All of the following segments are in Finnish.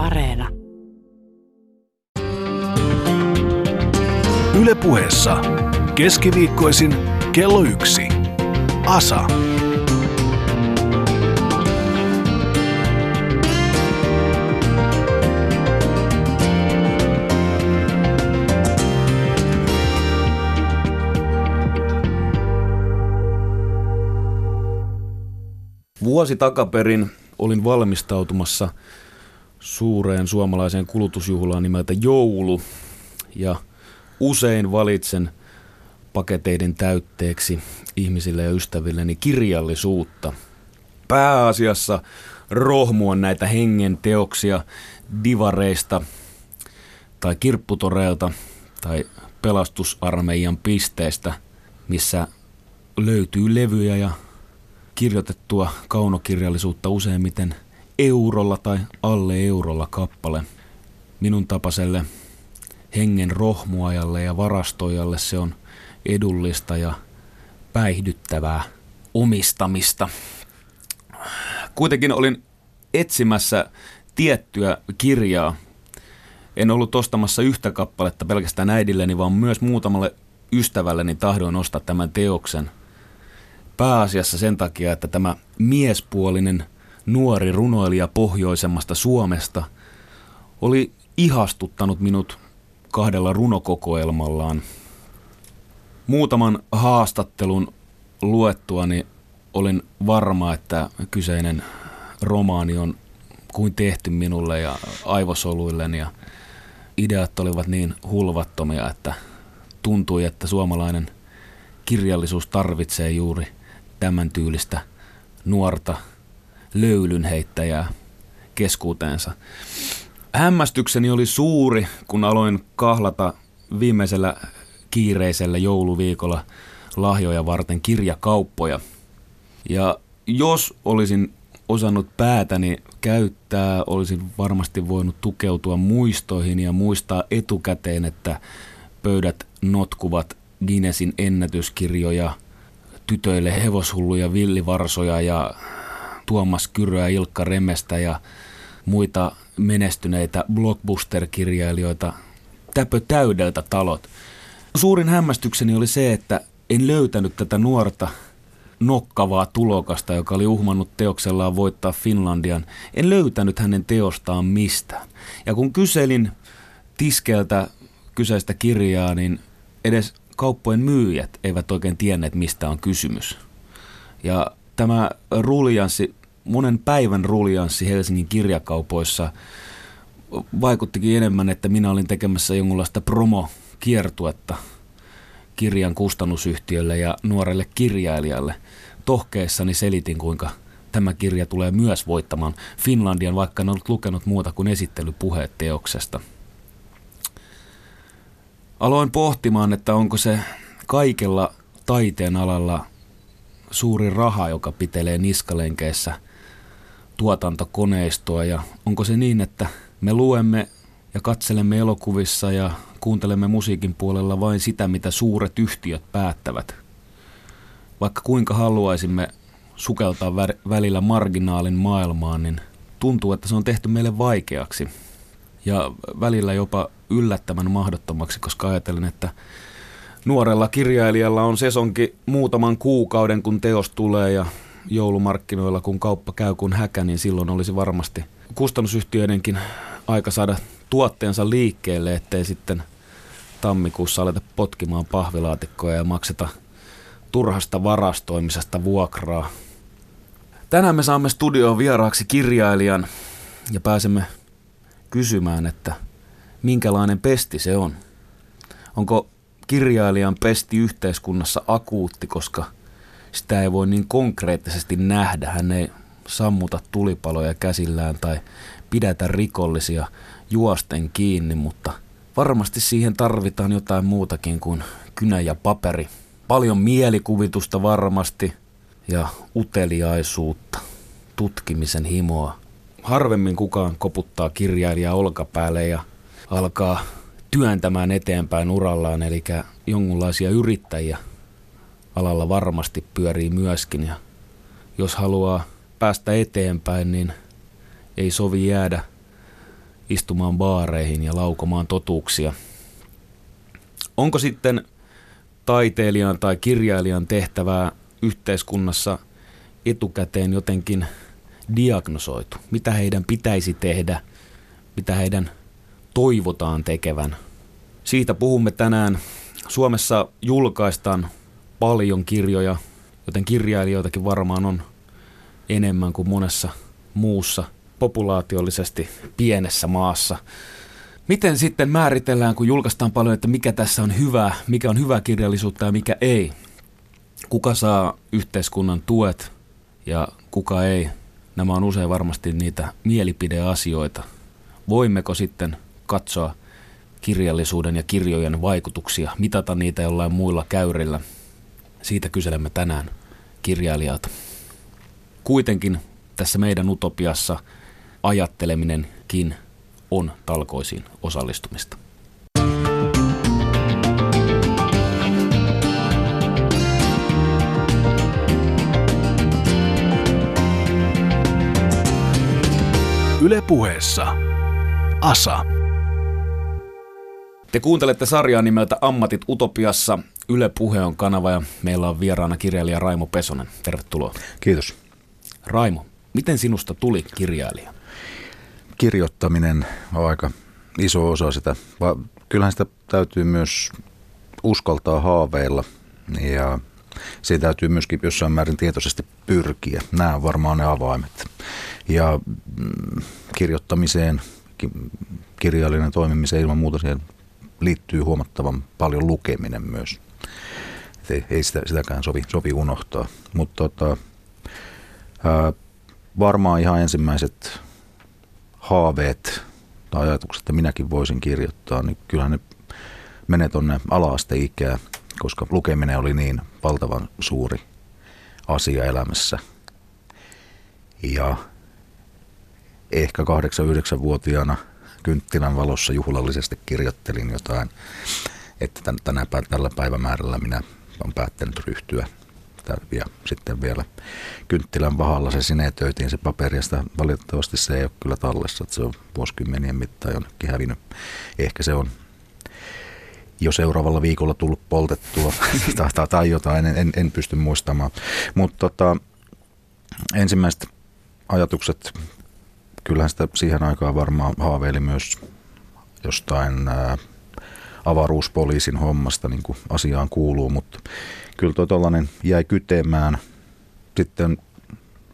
Areena. Ylepuheessa keskiviikkoisin kello yksi. Asa. Vuosi takaperin olin valmistautumassa suureen suomalaiseen kulutusjuhlaan nimeltä Joulu ja usein valitsen paketeiden täytteeksi ihmisille ja ystävilleni kirjallisuutta. Pääasiassa rohmuon näitä hengen teoksia divareista tai kirpputoreilta tai pelastusarmeijan pisteistä, missä löytyy levyjä ja kirjoitettua kaunokirjallisuutta useimmiten eurolla tai alle eurolla kappale. Minun tapaselle hengen rohmuajalle ja varastoijalle se on edullista ja päihdyttävää omistamista. Kuitenkin olin etsimässä tiettyä kirjaa. En ollut ostamassa yhtä kappaletta pelkästään äidilleni, vaan myös muutamalle ystävälleni tahdoin ostaa tämän teoksen – pääasiassa sen takia, että tämä miespuolinen nuori runoilija pohjoisemmasta Suomesta oli ihastuttanut minut kahdella runokokoelmallaan. Muutaman haastattelun luettuani olin varma, että kyseinen romaani on kuin tehty minulle ja aivosoluilleni ja ideat olivat niin hulvattomia, että tuntui, että suomalainen kirjallisuus tarvitsee juuri – tämän tyylistä nuorta löylynheittäjää keskuuteensa. Hämmästykseni oli suuri, kun aloin kahlata viimeisellä kiireisellä jouluviikolla lahjoja varten kirjakauppoja. Ja jos olisin osannut päätäni käyttää, olisin varmasti voinut tukeutua muistoihin ja muistaa etukäteen, että pöydät notkuvat Guinnessin ennätyskirjoja – tytöille hevoshulluja villivarsoja ja Tuomas Kyröä, Ilkka Remestä ja muita menestyneitä blockbuster-kirjailijoita täpö täydeltä talot. Suurin hämmästykseni oli se, että en löytänyt tätä nuorta nokkavaa tulokasta, joka oli uhmannut teoksellaan voittaa Finlandian. En löytänyt hänen teostaan mistään. Ja kun kyselin tiskeltä kyseistä kirjaa, niin edes kauppojen myyjät eivät oikein tienneet, mistä on kysymys. Ja tämä ruljanssi, monen päivän ruljanssi Helsingin kirjakaupoissa vaikuttikin enemmän, että minä olin tekemässä jonkunlaista promo-kiertuetta kirjan kustannusyhtiölle ja nuorelle kirjailijalle. Tohkeessani selitin, kuinka tämä kirja tulee myös voittamaan Finlandian, vaikka en ollut lukenut muuta kuin esittelypuheet teoksesta – aloin pohtimaan, että onko se kaikella taiteen alalla suuri raha, joka pitelee niskalenkeissä tuotantokoneistoa ja onko se niin, että me luemme ja katselemme elokuvissa ja kuuntelemme musiikin puolella vain sitä, mitä suuret yhtiöt päättävät. Vaikka kuinka haluaisimme sukeltaa välillä marginaalin maailmaan, niin tuntuu, että se on tehty meille vaikeaksi – ja välillä jopa yllättävän mahdottomaksi, koska ajattelen, että nuorella kirjailijalla on sesonki muutaman kuukauden, kun teos tulee ja joulumarkkinoilla, kun kauppa käy kun häkä, niin silloin olisi varmasti kustannusyhtiöidenkin aika saada tuotteensa liikkeelle, ettei sitten tammikuussa aleta potkimaan pahvilaatikkoja ja makseta turhasta varastoimisesta vuokraa. Tänään me saamme studioon vieraaksi kirjailijan ja pääsemme kysymään, että minkälainen pesti se on. Onko kirjailijan pesti yhteiskunnassa akuutti, koska sitä ei voi niin konkreettisesti nähdä. Hän ei sammuta tulipaloja käsillään tai pidätä rikollisia juosten kiinni, mutta varmasti siihen tarvitaan jotain muutakin kuin kynä ja paperi. Paljon mielikuvitusta varmasti ja uteliaisuutta, tutkimisen himoa harvemmin kukaan koputtaa kirjailijaa olkapäälle ja alkaa työntämään eteenpäin urallaan, eli jonkunlaisia yrittäjiä alalla varmasti pyörii myöskin. Ja jos haluaa päästä eteenpäin, niin ei sovi jäädä istumaan baareihin ja laukomaan totuuksia. Onko sitten taiteilijan tai kirjailijan tehtävää yhteiskunnassa etukäteen jotenkin diagnosoitu? Mitä heidän pitäisi tehdä? Mitä heidän toivotaan tekevän? Siitä puhumme tänään. Suomessa julkaistaan paljon kirjoja, joten kirjailijoitakin varmaan on enemmän kuin monessa muussa populaatiollisesti pienessä maassa. Miten sitten määritellään, kun julkaistaan paljon, että mikä tässä on hyvä, mikä on hyvä kirjallisuutta ja mikä ei? Kuka saa yhteiskunnan tuet ja kuka ei? Nämä on usein varmasti niitä mielipideasioita. Voimmeko sitten katsoa kirjallisuuden ja kirjojen vaikutuksia, mitata niitä jollain muilla käyrillä? Siitä kyselemme tänään kirjailijalta. Kuitenkin tässä meidän utopiassa ajatteleminenkin on talkoisiin osallistumista. Ylepuheessa Asa. Te kuuntelette sarjaa nimeltä Ammatit Utopiassa. Yle Puhe on kanava ja meillä on vieraana kirjailija Raimo Pesonen. Tervetuloa. Kiitos. Raimo, miten sinusta tuli kirjailija? Kirjoittaminen on aika iso osa sitä. Kyllähän sitä täytyy myös uskaltaa haaveilla ja siihen täytyy myöskin jossain määrin tietoisesti pyrkiä. Nämä on varmaan ne avaimet. Ja mm, kirjoittamiseen, kirjallinen toimimiseen ilman muuta siihen liittyy huomattavan paljon lukeminen myös. Ei, sitä, sitäkään sovi, sovi unohtaa. Mutta tota, varmaan ihan ensimmäiset haaveet tai ajatukset, että minäkin voisin kirjoittaa, niin kyllähän ne menee tuonne ala-asteikään, koska lukeminen oli niin valtavan suuri asia elämässä. Ja ehkä 8-9-vuotiaana kynttilän valossa juhlallisesti kirjoittelin jotain, että tänä, tällä päivämäärällä minä olen päättänyt ryhtyä ja sitten vielä kynttilän vahalla se sinetöitiin se paperi ja sitä valitettavasti se ei ole kyllä tallessa, että se on vuosikymmenien mittaan jonnekin hävinnyt. Ehkä se on jo seuraavalla viikolla tullut poltettua tai, tai jotain, en, en, en pysty muistamaan. Mutta tota, ensimmäiset ajatukset, kyllähän sitä siihen aikaan varmaan haaveili myös jostain avaruuspoliisin hommasta, niin kuin asiaan kuuluu, mutta kyllä tuo tuollainen jäi kytemään. Sitten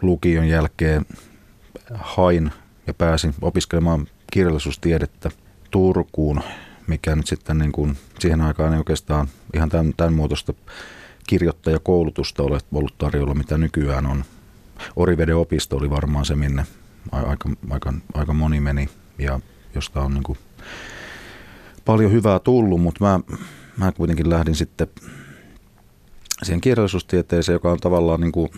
lukion jälkeen hain ja pääsin opiskelemaan kirjallisuustiedettä Turkuun, mikä nyt sitten niin kuin siihen aikaan ei oikeastaan ihan tämän, tämän muotoista kirjoittajakoulutusta ole ollut tarjolla, mitä nykyään on. Oriveden opisto oli varmaan se, minne aika, aika, aika moni meni ja josta on niin kuin paljon hyvää tullut, mutta mä, mä kuitenkin lähdin sitten siihen kirjallisuustieteeseen, joka on tavallaan niin kuin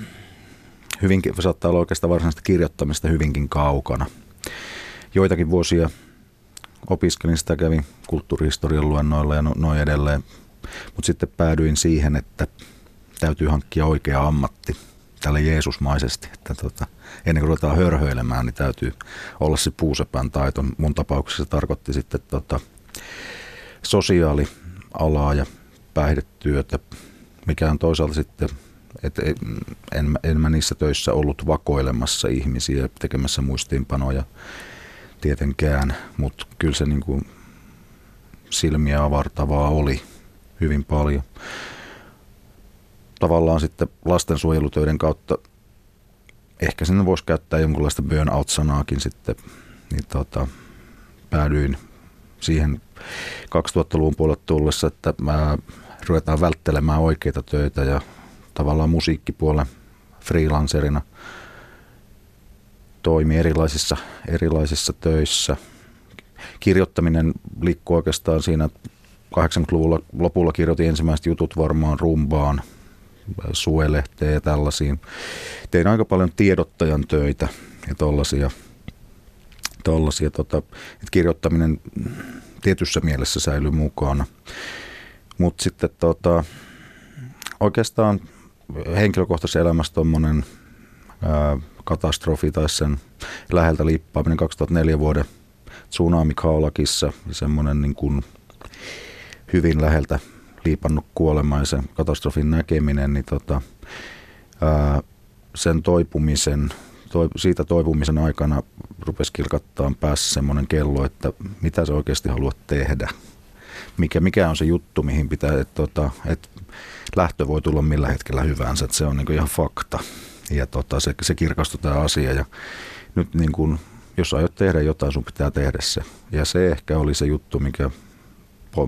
hyvinkin, saattaa olla oikeastaan varsinaista kirjoittamista hyvinkin kaukana. Joitakin vuosia opiskelin sitä, kävin kulttuurihistorian luennoilla ja no, noin edelleen, mutta sitten päädyin siihen, että täytyy hankkia oikea ammatti tälle Jeesusmaisesti, että tota, ennen kuin ruvetaan hörhöilemään, niin täytyy olla se puusepän taito. Mun tapauksessa se tarkoitti sitten tota, sosiaalialaa ja päihdetyötä, mikä on toisaalta sitten, että en, en mä niissä töissä ollut vakoilemassa ihmisiä, tekemässä muistiinpanoja tietenkään, mutta kyllä se niin kuin silmiä avartavaa oli hyvin paljon. Tavallaan sitten lastensuojelutöiden kautta ehkä sinne voisi käyttää jonkunlaista burnout-sanaakin sitten, niin tota, päädyin siihen 2000-luvun puolelle tullessa, että mä ruvetaan välttelemään oikeita töitä ja tavallaan musiikkipuolen freelancerina toimi erilaisissa, erilaisissa töissä. Kirjoittaminen liikkuu oikeastaan siinä 80-luvulla lopulla kirjoitin ensimmäiset jutut varmaan rumbaan, suelehteen ja tällaisiin. Tein aika paljon tiedottajan töitä ja tollaisia, tollaisia tota, että kirjoittaminen tietyssä mielessä säilyy mukana. Mutta sitten tota, oikeastaan henkilökohtaisessa elämässä tuommoinen katastrofi tai sen läheltä liippaaminen 2004 vuoden tsunami Kaolakissa, semmoinen niin kuin hyvin läheltä liipannut kuolemaisen katastrofin näkeminen, niin tota, ää, sen toipumisen, toi, siitä toipumisen aikana rupesi kilkattaa päässä semmoinen kello, että mitä sä oikeasti haluat tehdä. Mikä, mikä on se juttu, mihin pitää, että tota, et lähtö voi tulla millä hetkellä hyvänsä, että se on niin ihan fakta. Ja tota, se, se kirkastui tämä asia ja nyt niin kuin, jos aiot tehdä jotain, sun pitää tehdä se. Ja se ehkä oli se juttu, mikä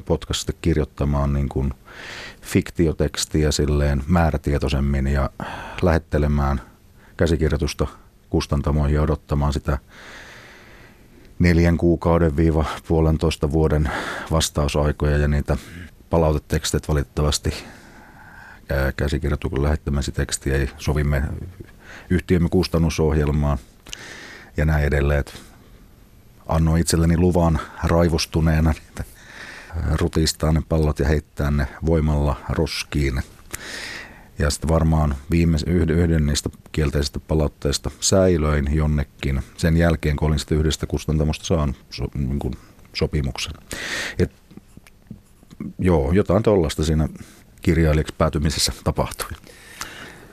potkaisi sitten kirjoittamaan niin kuin fiktiotekstiä silleen määrätietoisemmin ja lähettelemään käsikirjoitusta kustantamoihin ja odottamaan sitä neljän kuukauden viiva puolentoista vuoden vastausaikoja ja niitä palautetekstit valitettavasti käsikirjoituksen lähettämäsi tekstiä ei sovimme yhtiömme kustannusohjelmaan ja näin edelleen. Annoin itselleni luvan raivostuneena rutistaa ne pallot ja heittää ne voimalla roskiin. Ja sitten varmaan viimeis, yhden, yhden niistä kielteisistä palautteista säilöin jonnekin sen jälkeen, kun olin sitten yhdestä kustantamosta saanut so, niin kuin sopimuksen. Et, joo, jotain tuollaista siinä kirjailijaksi päätymisessä tapahtui.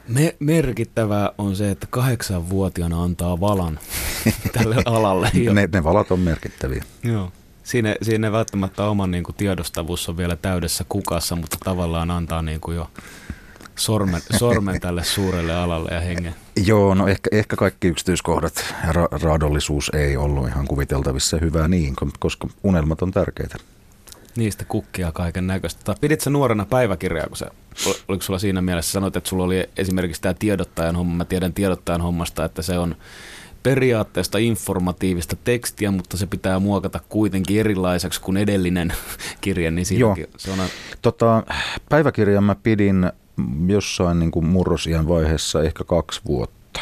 Me, merkittävää on se, että kahdeksanvuotiaana antaa valan tälle alalle. ne, ne valat on merkittäviä. Joo. Siinä, siinä välttämättä oman niin kuin, tiedostavuus on vielä täydessä kukassa, mutta tavallaan antaa niin kuin, jo sormen, sormen tälle suurelle alalle ja hengen. Joo, no ehkä, ehkä kaikki yksityiskohdat ja ra- raadollisuus ei ollut ihan kuviteltavissa hyvää niin, koska unelmat on tärkeitä. Niistä kukkia kaiken näköistä. Pidit sä nuorena päiväkirjaa, kun sä, oliko sulla siinä mielessä, sanoit, että sulla oli esimerkiksi tämä tiedottajan homma, mä tiedän tiedottajan hommasta, että se on periaatteesta informatiivista tekstiä, mutta se pitää muokata kuitenkin erilaiseksi kuin edellinen kirja, niin Joo. se on... Tota, päiväkirjan mä pidin jossain niin kuin murrosian vaiheessa ehkä kaksi vuotta.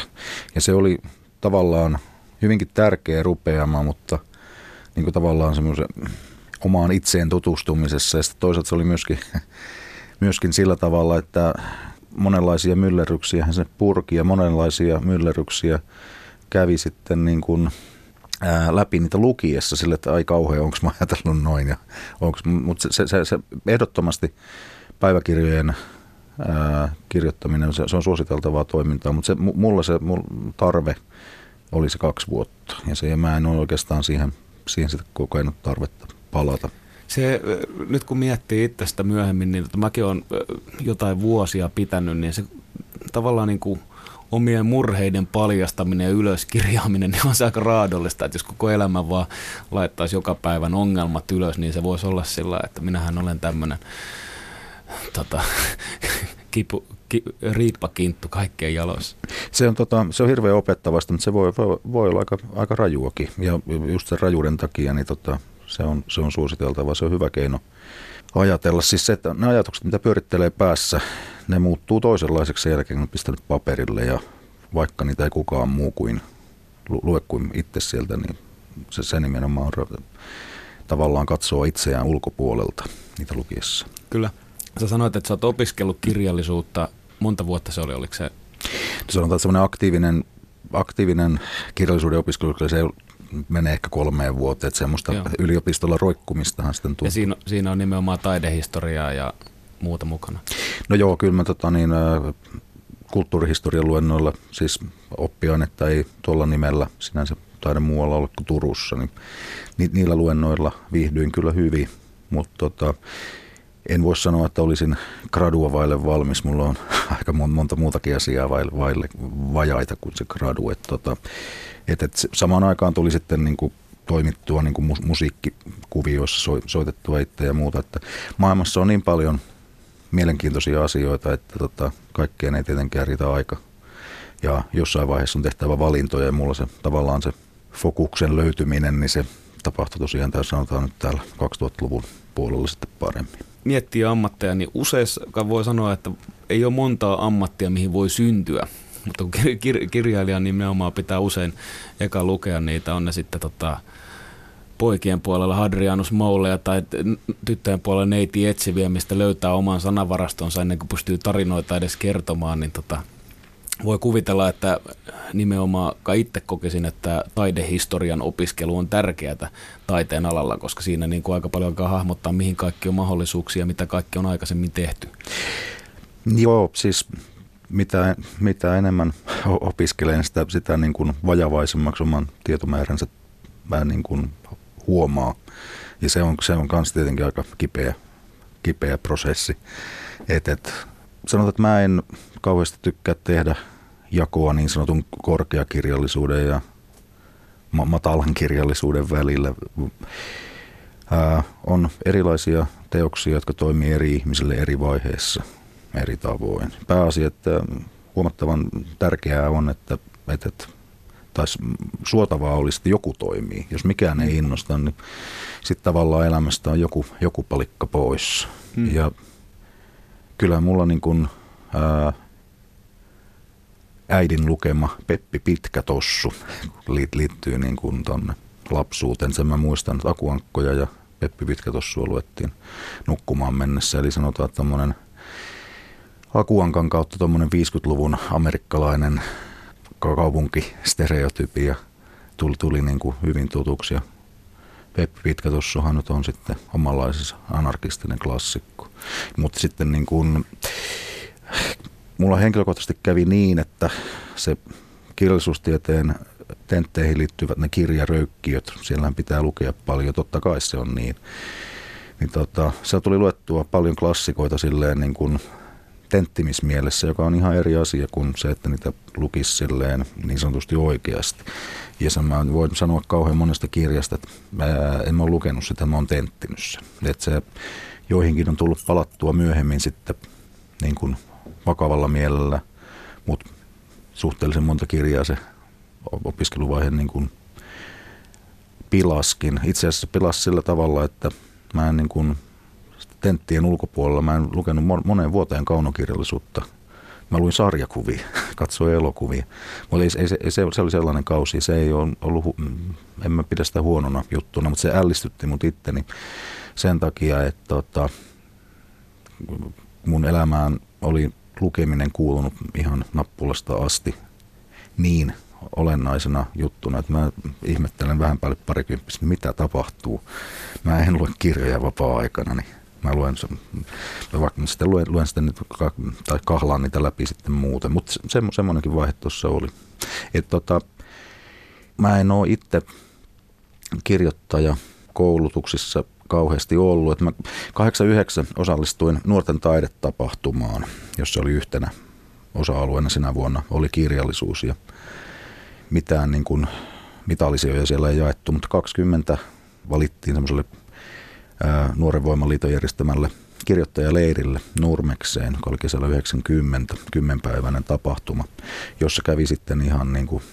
Ja se oli tavallaan hyvinkin tärkeä rupeama, mutta niin kuin tavallaan semmoisen omaan itseen tutustumisessa. Ja toisaalta se oli myöskin, myöskin sillä tavalla, että monenlaisia myllerryksiä se purki ja monenlaisia myllerryksiä kävi sitten niin kuin, läpi niitä lukiessa sille, että ai kauhean, onko mä ajatellut noin. Ja mutta se, se, se, ehdottomasti päiväkirjojen ää, kirjoittaminen, se, se on suositeltavaa toimintaa, mutta se, mulla se mulla tarve oli se kaksi vuotta. Ja se, ja mä en ole oikeastaan siihen, siihen sitä kokenut tarvetta palata. Se, nyt kun miettii itsestä myöhemmin, niin tota, mäkin olen jotain vuosia pitänyt, niin se tavallaan niin kuin – omien murheiden paljastaminen ja ylöskirjaaminen niin on se aika raadollista, että jos koko elämä vaan laittaisi joka päivän ongelmat ylös, niin se voisi olla sillä, että minähän olen tämmöinen tota, kipu, ki, riippakinttu kaikkien jaloissa. Se on, tota, se on hirveän opettavasta, mutta se voi, voi, voi olla aika, aika rajuakin. Ja just sen rajuuden takia niin tota, se, on, se on suositeltava, se on hyvä keino ajatella. Siis se, että ne ajatukset, mitä pyörittelee päässä, ne muuttuu toisenlaiseksi sen jälkeen, kun on pistänyt paperille ja vaikka niitä ei kukaan muu kuin lue kuin itse sieltä, niin se, se nimenomaan on, tavallaan katsoo itseään ulkopuolelta niitä lukiessa. Kyllä. Sä sanoit, että sä oot opiskellut kirjallisuutta. Monta vuotta se oli, oliko se? Sanotaan, että semmoinen aktiivinen, aktiivinen kirjallisuuden opiskelu, se menee ehkä kolmeen vuoteen, että semmoista Joo. yliopistolla roikkumistahan sitten tulee. Ja siinä, siinä on nimenomaan taidehistoriaa ja muuta mukana? No joo, kyllä mä tota, niin, kulttuurihistorian luennoilla, siis oppiainetta ei tuolla nimellä sinänsä taida muualla olla kuin Turussa, niin ni, niillä luennoilla viihdyin kyllä hyvin, mutta tota, en voi sanoa, että olisin gradua vaille valmis. Mulla on aika monta muutakin asiaa vaille, vaille vajaita kuin se gradu. Et tota, et, et samaan aikaan tuli sitten niin kuin toimittua niin kuin musiikkikuvioissa, soitettua itse ja muuta. Että maailmassa on niin paljon mielenkiintoisia asioita, että tota, kaikkeen ei tietenkään riitä aika. Ja jossain vaiheessa on tehtävä valintoja ja mulla se tavallaan se fokuksen löytyminen, niin se tapahtui tosiaan, tässä sanotaan nyt täällä 2000-luvun puolella sitten paremmin. Miettii ammatteja, niin usein voi sanoa, että ei ole montaa ammattia, mihin voi syntyä. Mutta kun kir- kirjailija nimenomaan pitää usein eka lukea niitä, on ne sitten tota, poikien puolella Hadrianus Mouleja tai tyttöjen puolella neiti etsiviä, mistä löytää oman sanavarastonsa ennen kuin pystyy tarinoita edes kertomaan, niin tota, voi kuvitella, että nimenomaan itse kokisin, että taidehistorian opiskelu on tärkeää taiteen alalla, koska siinä niin kuin aika paljon alkaa hahmottaa, mihin kaikki on mahdollisuuksia, mitä kaikki on aikaisemmin tehty. Joo, siis mitä, mitä enemmän opiskelen, sitä, sitä niin kuin vajavaisemmaksi oman tietomääränsä mä niin kuin huomaa. Ja se on, se on kans tietenkin aika kipeä, kipeä prosessi. Et, et, sanotaan, että mä en kauheasti tykkää tehdä jakoa niin sanotun korkeakirjallisuuden ja matalan kirjallisuuden välillä. Ää, on erilaisia teoksia, jotka toimii eri ihmisille eri vaiheissa eri tavoin. Pääasia, että huomattavan tärkeää on, että, että, tai suotavaa olisi, että joku toimii. Jos mikään ei innosta, niin sitten tavallaan elämästä on joku, joku palikka pois. Hmm. Ja kyllä mulla niin kuin, ää, äidin lukema Peppi Pitkä Tossu liittyy niin kuin tonne lapsuuteen. Sen mä muistan, että Akuankkoja ja Peppi Pitkä Tossu luettiin nukkumaan mennessä. Eli sanotaan, että tämmöinen Akuankan kautta tuommoinen 50-luvun amerikkalainen kaupunkistereotypia tuli, tuli niin kuin hyvin tutuksi. Ja Peppi Pitkä Tossuhan nyt on sitten omanlaisessa anarkistinen klassikko. Mutta sitten niin kuin, mulla henkilökohtaisesti kävi niin, että se kirjallisuustieteen tentteihin liittyvät ne kirjaröykkiöt, siellä pitää lukea paljon, totta kai se on niin. Niin tota, siellä tuli luettua paljon klassikoita silleen niin kuin tenttimismielessä, joka on ihan eri asia kuin se, että niitä lukisi silleen niin sanotusti oikeasti. Ja sen mä voin sanoa kauhean monesta kirjasta, että mä en ole lukenut sitä, mä oon tenttinyt sen. Se joihinkin on tullut palattua myöhemmin sitten niin kuin vakavalla mielellä, mutta suhteellisen monta kirjaa se opiskeluvaihe niin kuin pilaskin. Itse asiassa pilas sillä tavalla, että mä en niin kuin tenttien ulkopuolella, mä en lukenut moneen vuoteen kaunokirjallisuutta. Mä luin sarjakuvia, katsoin elokuvia. Mutta ei, ei, ei, se, se oli sellainen kausi, se ei ole ollut, en mä pidä sitä huonona juttuna, mutta se ällistytti mut itteni sen takia, että tota, mun elämään oli lukeminen kuulunut ihan nappulasta asti niin olennaisena juttuna, että mä ihmettelen vähän päälle parikymppistä, mitä tapahtuu. Mä en lue kirjoja vapaa-aikana, niin mä luen, mä vaikka mä sitten luen, luen sitten tai kahlaan niitä läpi sitten muuten, mutta se, semmoinenkin vaihe tuossa oli. Että tota, mä en ole itse kirjoittaja koulutuksissa kauheasti ollut. Että mä 89 osallistuin nuorten taidetapahtumaan, jossa oli yhtenä osa-alueena sinä vuonna oli kirjallisuus ja mitään niin kuin mitallisia siellä ei jaettu, mutta 20 valittiin semmoiselle Nuoren Voimaliiton järjestämälle kirjoittajaleirille Nurmekseen, joka oli kesällä 90, kymmenpäiväinen tapahtuma, jossa kävi sitten ihan niin kuin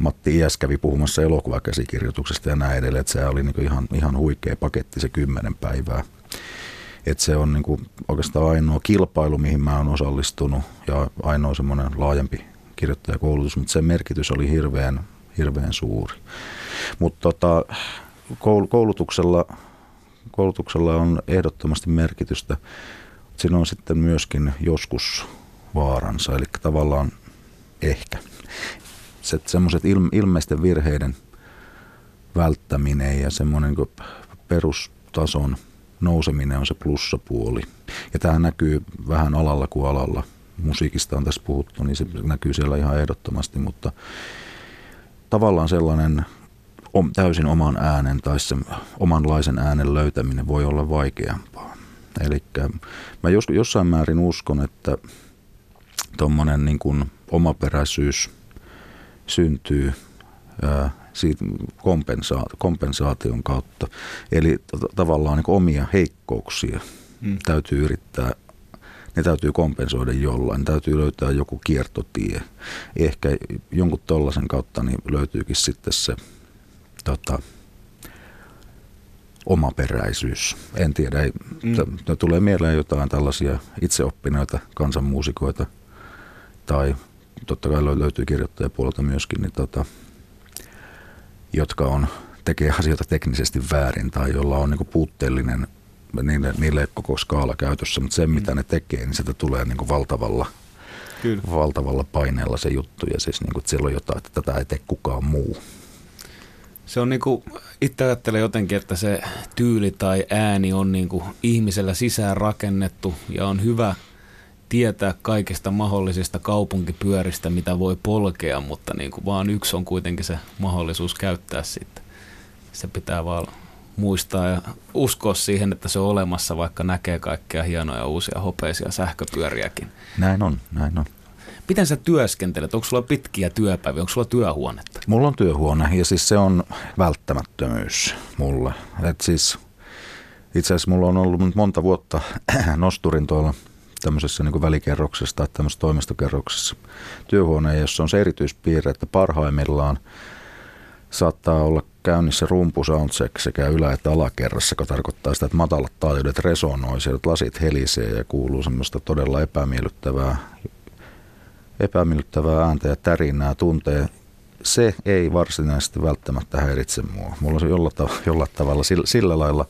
Matti Iäs kävi puhumassa elokuvakäsikirjoituksesta ja näin edelleen, että se oli niin ihan, ihan huikea paketti se kymmenen päivää. Että se on niin kuin oikeastaan ainoa kilpailu, mihin mä oon osallistunut ja ainoa semmoinen laajempi kirjoittajakoulutus, mutta sen merkitys oli hirveän, hirveän suuri. Mutta tota, koulutuksella koulutuksella on ehdottomasti merkitystä. Siinä on sitten myöskin joskus vaaransa, eli tavallaan ehkä. Se, semmoiset ilmeisten virheiden välttäminen ja semmoinen niin perustason nouseminen on se plussapuoli. Ja tämä näkyy vähän alalla kuin alalla. Musiikista on tässä puhuttu, niin se näkyy siellä ihan ehdottomasti, mutta tavallaan sellainen täysin oman äänen tai sen omanlaisen äänen löytäminen voi olla vaikeampaa. Eli mä jos, jossain määrin uskon, että tuommoinen niin omaperäisyys syntyy ää, siitä kompensa- kompensaation kautta. Eli t- tavallaan niin omia heikkouksia hmm. täytyy yrittää, ne täytyy kompensoida jollain, täytyy löytää joku kiertotie. Ehkä jonkun tollaisen kautta niin löytyykin sitten se tota, omaperäisyys. En tiedä, ei, mm. t- tulee mieleen jotain tällaisia itseoppineita kansanmuusikoita tai totta kai löytyy kirjoittajapuolelta myöskin, niin tota, jotka on, tekee asioita teknisesti väärin tai jolla on niin puutteellinen, niille, niille koko skaala käytössä, mutta se mitä mm. ne tekee, niin sitä tulee niin valtavalla Kyllä. valtavalla paineella se juttu ja siis niin kuin, että siellä on jotain, että tätä ei tee kukaan muu. Se on niinku, itse ajattelen jotenkin, että se tyyli tai ääni on niinku ihmisellä sisään rakennettu ja on hyvä tietää kaikista mahdollisista kaupunkipyöristä, mitä voi polkea, mutta niinku vaan yksi on kuitenkin se mahdollisuus käyttää sitten. Se pitää vaan muistaa ja uskoa siihen, että se on olemassa, vaikka näkee kaikkea hienoja uusia hopeisia sähköpyöriäkin. Näin on, näin on. Miten sä työskentelet? Onko sulla pitkiä työpäiviä? Onko sulla työhuonetta? Mulla on työhuone ja siis se on välttämättömyys mulle. Et siis itse asiassa mulla on ollut monta vuotta nosturin tuolla tämmöisessä niin välikerroksessa tai tämmöisessä toimistokerroksessa työhuoneen, jossa on se erityispiirre, että parhaimmillaan saattaa olla käynnissä rumpu soundcheck sekä ylä- että alakerrassa, joka tarkoittaa sitä, että matalat taajuudet resonoi, sieltä lasit helisee ja kuuluu semmoista todella epämiellyttävää epämiellyttävää ääntä ja tärinää tuntee, se ei varsinaisesti välttämättä häiritse mua. Mulla on jollain, jollain tavalla sillä, sillä lailla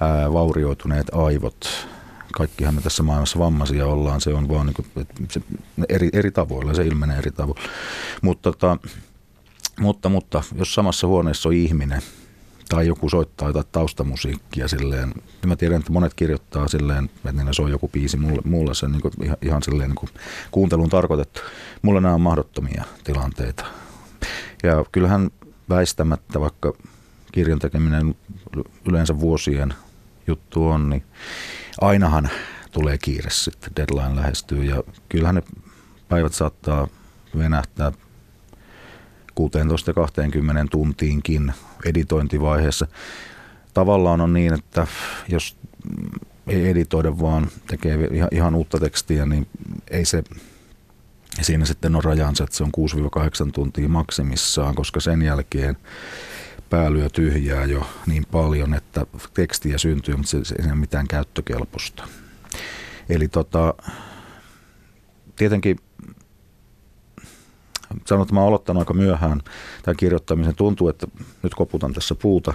ää, vaurioituneet aivot. Kaikkihan me tässä maailmassa vammaisia ollaan, se on vaan niin kuin, se, eri, eri tavoilla, se ilmenee eri tavoilla. Mutta, tota, mutta, mutta jos samassa huoneessa on ihminen, tai joku soittaa jotain taustamusiikkia silleen. Ja mä tiedän, että monet kirjoittaa silleen, että niillä soi joku biisi mulle, mulle se niin kuin, ihan, ihan silleen niin kuin kuunteluun tarkoitettu. Mulle nämä on mahdottomia tilanteita. Ja kyllähän väistämättä, vaikka kirjan tekeminen yleensä vuosien juttu on, niin ainahan tulee kiire sitten, deadline lähestyy ja kyllähän ne päivät saattaa venähtää 16-20 tuntiinkin editointivaiheessa. Tavallaan on niin, että jos ei editoida, vaan tekee ihan, uutta tekstiä, niin ei se siinä sitten on rajansa, että se on 6-8 tuntia maksimissaan, koska sen jälkeen päälyö tyhjää jo niin paljon, että tekstiä syntyy, mutta se, ei ole mitään käyttökelpoista. Eli tota, tietenkin sanon, että mä oon aloittanut aika myöhään tämän kirjoittamisen. Tuntuu, että nyt koputan tässä puuta,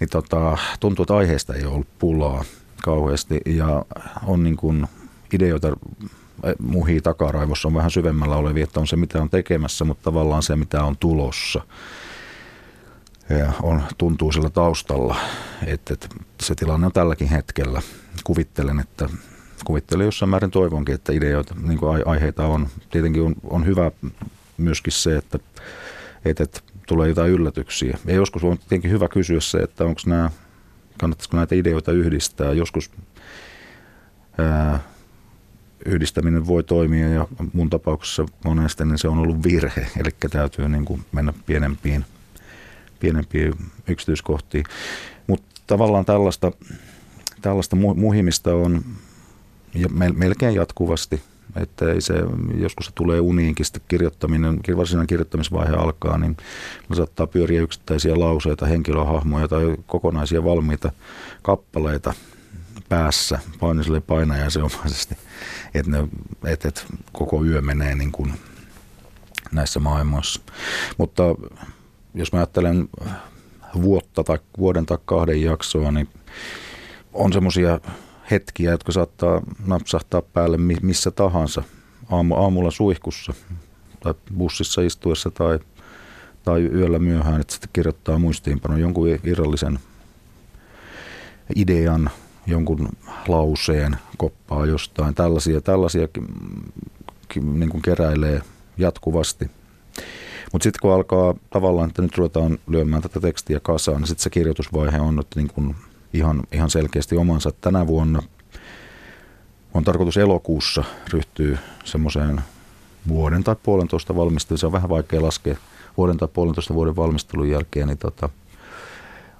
niin tota, tuntuu, että aiheesta ei ollut pulaa kauheasti ja on niin kuin ideoita muhii takaraivossa on vähän syvemmällä olevia, että on se mitä on tekemässä, mutta tavallaan se mitä on tulossa. On, tuntuu sillä taustalla, että, että se tilanne on tälläkin hetkellä. Kuvittelen, että kuvittelen jossain määrin toivonkin, että ideoita, niin kuin aiheita on. Tietenkin on, on hyvä myöskin se, että, että, että tulee jotain yllätyksiä. Ja joskus on tietenkin hyvä kysyä se, että onko nämä, kannattaisiko näitä ideoita yhdistää. Joskus ää, yhdistäminen voi toimia ja mun tapauksessa monesti niin se on ollut virhe, eli täytyy niin kuin mennä pienempiin, pienempiin yksityiskohtiin. Mutta tavallaan tällaista, tällaista muhimista on melkein jatkuvasti – että ei se, joskus se tulee uniinkin sitten kirjoittaminen, varsinainen kirjoittamisvaihe alkaa, niin saattaa pyöriä yksittäisiä lauseita, henkilöhahmoja tai kokonaisia valmiita kappaleita päässä painiselle painajaisenomaisesti, että, ne, että, että koko yö menee niin kuin näissä maailmoissa. Mutta jos mä ajattelen vuotta tai vuoden tai kahden jaksoa, niin on semmoisia hetkiä, jotka saattaa napsahtaa päälle missä tahansa. Aamu, aamulla suihkussa tai bussissa istuessa tai, tai yöllä myöhään, että sitten kirjoittaa muistiinpano jonkun irrallisen idean, jonkun lauseen, koppaa jostain. Tällaisia, tällaisia niin kuin keräilee jatkuvasti. Mutta sitten kun alkaa tavallaan, että nyt ruvetaan lyömään tätä tekstiä kasaan, niin sitten se kirjoitusvaihe on nyt niin kuin ihan, ihan selkeästi omansa. Tänä vuonna on tarkoitus elokuussa ryhtyä semmoiseen vuoden tai puolentoista valmisteluun. Se on vähän vaikea laskea vuoden tai puolentoista vuoden valmistelun jälkeen niin tota,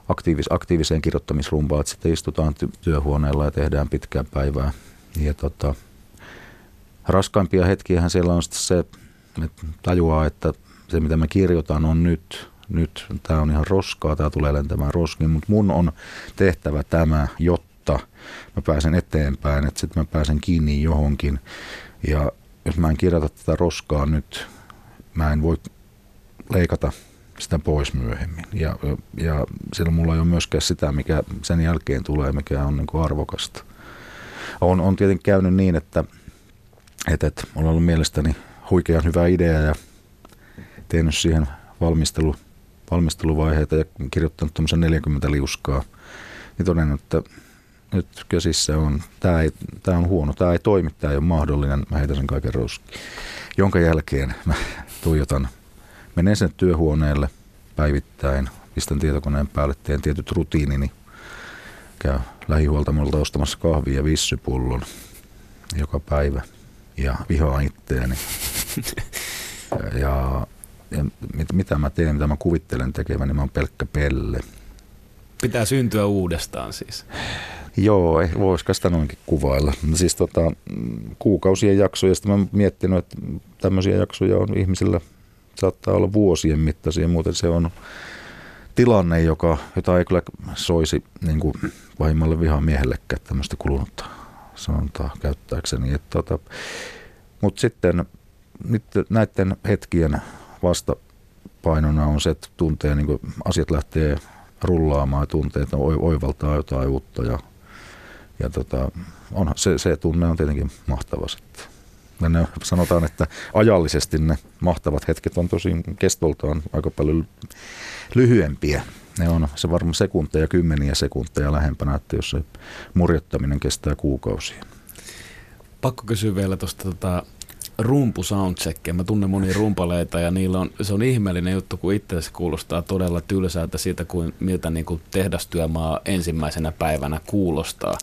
aktiivis, aktiiviseen kirjoittamisrumpaan, että sitten istutaan työhuoneella ja tehdään pitkää päivää. Ja tota, raskaimpia hetkiä siellä on sitten se, että tajuaa, että se mitä mä kirjoitan on nyt nyt tämä on ihan roskaa, tämä tulee lentämään roskiin, mutta mun on tehtävä tämä, jotta mä pääsen eteenpäin, että sitten mä pääsen kiinni johonkin. Ja jos mä en kirjoita tätä roskaa nyt, mä en voi leikata sitä pois myöhemmin. Ja, ja silloin mulla ei ole myöskään sitä, mikä sen jälkeen tulee, mikä on niin kuin arvokasta. On, on tietenkin käynyt niin, että että, että on ollut mielestäni huikean hyvä idea ja tehnyt siihen valmistelu, valmisteluvaiheita ja kirjoittanut tuommoisen 40 liuskaa. Niin todennut, että nyt käsissä on, tämä, ei, tämä on huono, tämä ei toimi, tämä ei ole mahdollinen, mä heitän sen kaiken roskiin. Jonka jälkeen mä tuijotan, menen sen työhuoneelle päivittäin, pistän tietokoneen päälle, teen tietyt rutiinini, käy lähihuoltamolta ostamassa kahvia ja vissypullon joka päivä. Ja vihaan itteeni. ja, mit, mitä mä teen, mitä mä kuvittelen tekeväni, niin mä oon pelkkä pelle. Pitää syntyä uudestaan siis. Joo, voisiko sitä noinkin kuvailla. Siis tota, kuukausien jaksoja, sitten mä oon miettinyt, että tämmöisiä jaksoja on ihmisillä, saattaa olla vuosien mittaisia, muuten se on tilanne, joka, jota ei kyllä soisi niin kuin vahimmalle vihamiehellekään tämmöistä kulunutta sanontaa käyttääkseni. tota, Mutta sitten nyt näiden hetkien vastapainona on se, että tuntee, niin kuin asiat lähtee rullaamaan ja tuntee, että oivaltaa jotain uutta ja, ja tota, onhan, se, se tunne on tietenkin mahtava sitten. Ja ne, sanotaan, että ajallisesti ne mahtavat hetket on tosi kestoltaan aika paljon lyhyempiä. Ne on se varmaan sekunteja, kymmeniä sekunteja lähempänä, että jos se murjottaminen kestää kuukausia. Pakko kysyä vielä tuosta tota, rumpu soundcheckia. Mä tunnen monia rumpaleita ja niillä on, se on ihmeellinen juttu, kun itse se kuulostaa todella tylsältä siitä, kuin, miltä niin kuin tehdastyömaa ensimmäisenä päivänä kuulostaa.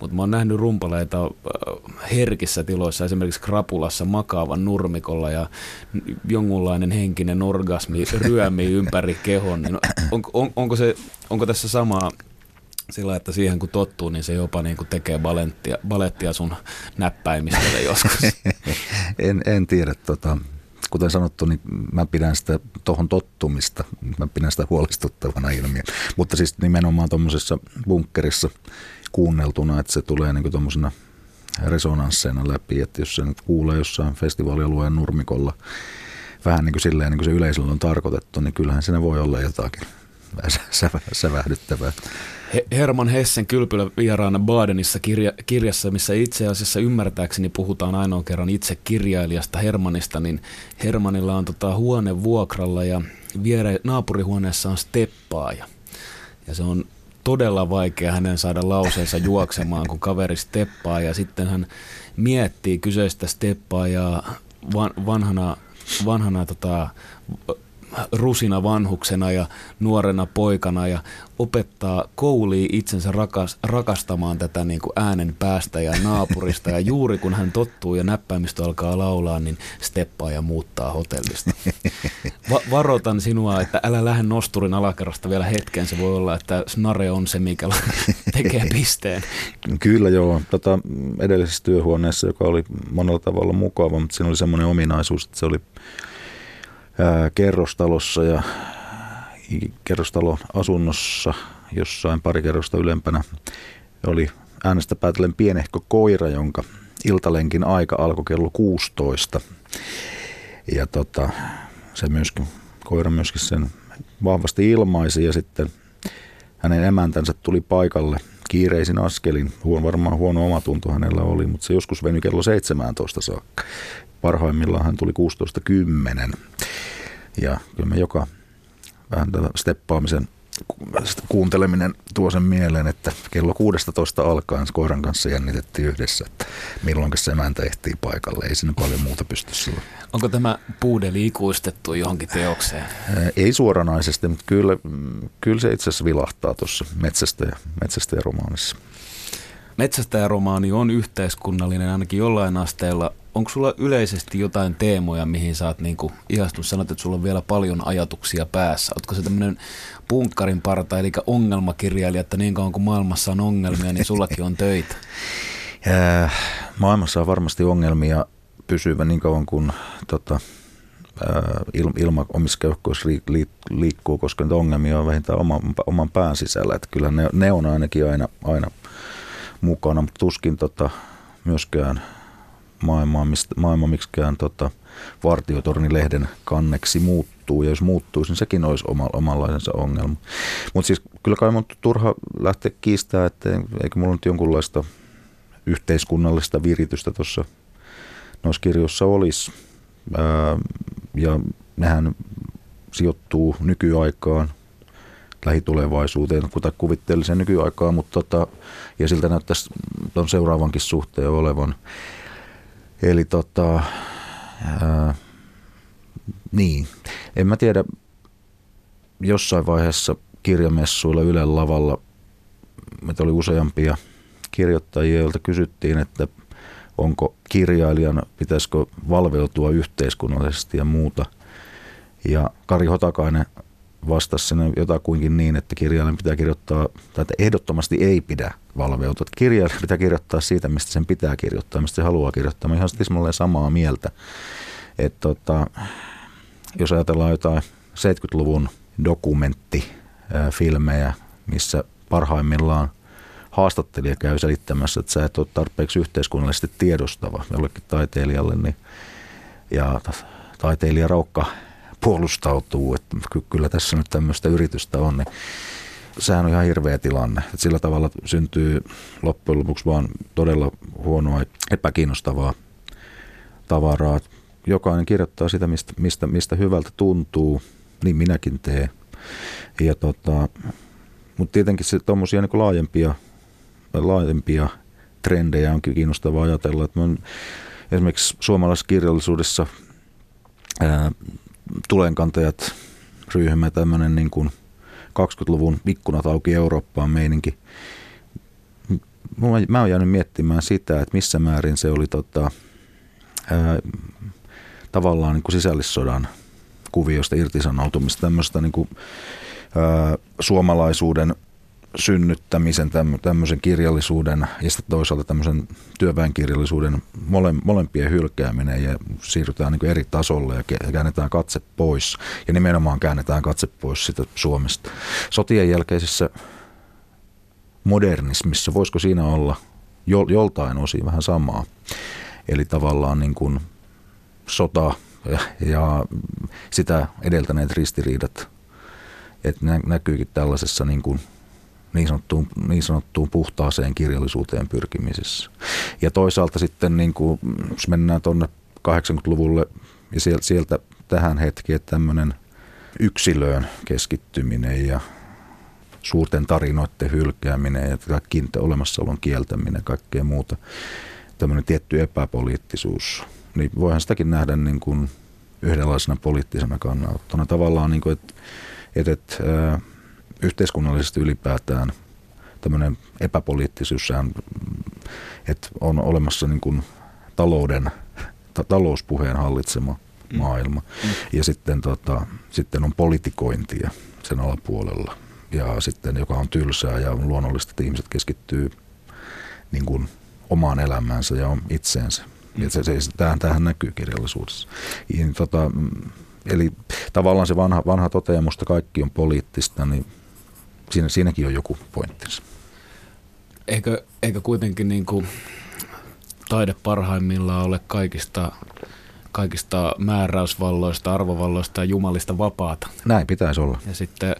Mutta mä oon nähnyt rumpaleita äh, herkissä tiloissa, esimerkiksi krapulassa makaavan nurmikolla ja jonkunlainen henkinen orgasmi ryömii ympäri kehon. Niin on, on, onko, se, onko tässä samaa sillä, että siihen kun tottuu, niin se jopa niin kuin tekee balettia, balettia sun näppäimistölle joskus. en, en tiedä. Tota, kuten sanottu, niin mä pidän sitä tuohon tottumista, mä pidän sitä huolestuttavana ilmiö. Mutta siis nimenomaan tuommoisessa bunkkerissa kuunneltuna, että se tulee niin tuommoisena resonansseina läpi, että jos se nyt kuulee jossain festivaalialueen nurmikolla vähän niin kuin silleen niin kuin se yleisöllä on tarkoitettu, niin kyllähän siinä voi olla jotakin sävähdyttävää. Herman Hessen kylpylä vieraana Badenissa kirja, kirjassa, missä itse asiassa ymmärtääkseni puhutaan ainoan kerran itse kirjailijasta Hermanista, niin Hermanilla on tota huone vuokralla ja viere, naapurihuoneessa on steppaaja. Ja se on todella vaikea hänen saada lauseensa juoksemaan, kun kaveri steppaa ja sitten hän miettii kyseistä steppaajaa van, vanhana, vanhana tota, rusina vanhuksena ja nuorena poikana ja opettaa koulii itsensä rakas, rakastamaan tätä niin kuin äänen päästä ja naapurista. Ja juuri kun hän tottuu ja näppäimistö alkaa laulaa, niin steppaa ja muuttaa hotellista. Va- varoitan sinua, että älä lähde nosturin alakerrasta vielä hetken. Se voi olla, että snare on se, mikä tekee pisteen. Kyllä joo. Tota, edellisessä työhuoneessa, joka oli monella tavalla mukava, mutta siinä oli semmoinen ominaisuus, että se oli kerrostalossa ja kerrostaloasunnossa jossain pari kerrosta ylempänä oli äänestä päätellen pienehkö koira, jonka iltalenkin aika alkoi kello 16. Ja tota, se myöskin, koira myöskin sen vahvasti ilmaisi ja sitten hänen emäntänsä tuli paikalle kiireisin askelin. Huon, varmaan huono omatunto hänellä oli, mutta se joskus venyi kello 17 saakka. Parhaimmillaan hän tuli 16.10. Ja kyllä me joka vähän tätä steppaamisen kuunteleminen tuo sen mieleen, että kello 16 alkaen koiran kanssa jännitettiin yhdessä, että milloin se emäntä ehtii paikalle. Ei sinne paljon muuta pysty silloin. Onko tämä puudeli ikuistettu johonkin teokseen? Ei suoranaisesti, mutta kyllä, kyllä se itse asiassa vilahtaa tuossa metsästä ja, metsästä ja romaanissa. Metsästäjäromaani on yhteiskunnallinen ainakin jollain asteella. Onko sulla yleisesti jotain teemoja, mihin sä oot niinku ihastunut? Sanot, että sulla on vielä paljon ajatuksia päässä. Ootko se tämmöinen punkkarin parta, eli ongelmakirjailija, että niin kauan kuin maailmassa on ongelmia, niin sullakin on töitä? Maailmassa on varmasti ongelmia pysyvä niin kauan kuin tota, äh, ilma omissa liikkuu, koska niitä ongelmia on vähintään oman, oman pään sisällä. Että kyllä ne, ne on ainakin aina, aina mukana, mutta tuskin tota, myöskään maailmaa, mistä, maailma miksikään tota, vartiotornilehden kanneksi muuttuu, ja jos muuttuisi, niin sekin olisi oma, omanlaisensa ongelma. Mutta siis kyllä kai mun turha lähteä kiistämään, että eikö mulla nyt jonkunlaista yhteiskunnallista viritystä tuossa noissa kirjoissa olisi. Ää, ja nehän sijoittuu nykyaikaan, lähitulevaisuuteen, kuten kuvitteellisen nykyaikaan, mutta tota, ja siltä näyttäisi tuon seuraavankin suhteen olevan. Eli tota, ää, niin, en mä tiedä, jossain vaiheessa kirjamessuilla Ylen lavalla, meitä oli useampia kirjoittajia, joilta kysyttiin, että onko kirjailijan, pitäisikö valveutua yhteiskunnallisesti ja muuta. Ja Kari Hotakainen vastasi sinne jotakuinkin niin, että kirjailijan pitää kirjoittaa, tai että ehdottomasti ei pidä valveutua. Että kirjailijan pitää kirjoittaa siitä, mistä sen pitää kirjoittaa, mistä se haluaa kirjoittaa. Mä ihan tismalleen samaa mieltä. Että tota, jos ajatellaan jotain 70-luvun dokumenttifilmejä, missä parhaimmillaan haastattelija käy selittämässä, että sä et ole tarpeeksi yhteiskunnallisesti tiedostava jollekin taiteilijalle, niin, ja taiteilija Raukka puolustautuu, että kyllä tässä nyt tämmöistä yritystä on, niin sehän on ihan hirveä tilanne. Että sillä tavalla syntyy loppujen lopuksi vaan todella huonoa, epäkiinnostavaa tavaraa. Jokainen kirjoittaa sitä, mistä, mistä, mistä hyvältä tuntuu, niin minäkin teen. Ja tota, mutta tietenkin se tuommoisia niin laajempia, laajempia trendejä on kiinnostavaa ajatella. Että esimerkiksi suomalaisessa kirjallisuudessa ää, tulenkantajat ryhmä, tämmöinen niin kuin 20-luvun ikkunat auki Eurooppaan meininki. Mä oon jäänyt miettimään sitä, että missä määrin se oli tota, ää, tavallaan niin kuin sisällissodan kuviosta irtisanoutumista, tämmöistä niin kuin, ää, suomalaisuuden synnyttämisen, tämmöisen kirjallisuuden ja sitten toisaalta tämmöisen työväenkirjallisuuden mole, molempien hylkääminen ja siirrytään niin eri tasolle ja käännetään katse pois. Ja nimenomaan käännetään katse pois sitä Suomesta. Sotien jälkeisessä modernismissa, voisiko siinä olla joltain osin vähän samaa? Eli tavallaan niin kuin sota ja, ja sitä edeltäneet ristiriidat, että näkyykin tällaisessa niin kuin – niin sanottuun, niin sanottuun puhtaaseen kirjallisuuteen pyrkimisessä. Ja toisaalta sitten, niin kuin, jos mennään tuonne 80-luvulle ja sieltä, tähän hetkeen, tämmöinen yksilöön keskittyminen ja suurten tarinoiden hylkääminen ja kaikkiin olemassaolon kieltäminen ja kaikkea muuta, tämmöinen tietty epäpoliittisuus, niin voihan sitäkin nähdä niin kuin yhdenlaisena poliittisena kannanottona. Tavallaan, niin kuin, että, että, että yhteiskunnallisesti ylipäätään tämmöinen epäpoliittisuus, että on olemassa niin kuin talouden, ta- talouspuheen hallitsema mm. maailma. Mm. Ja sitten, tota, sitten on politikointia sen alapuolella. Ja sitten, joka on tylsää ja on luonnollista, että ihmiset keskittyy niin kuin omaan elämäänsä ja itseensä. Mm. Ja se, se, tämähän, tämähän näkyy kirjallisuudessa. Ja, tota, eli tavallaan se vanha, vanha toteamus, että kaikki on poliittista, niin siinä, siinäkin on joku pointtinsa. Eikö, eikö kuitenkin niin kuin taide parhaimmillaan ole kaikista, kaikista määräysvalloista, arvovalloista ja jumalista vapaata? Näin pitäisi olla. Ja sitten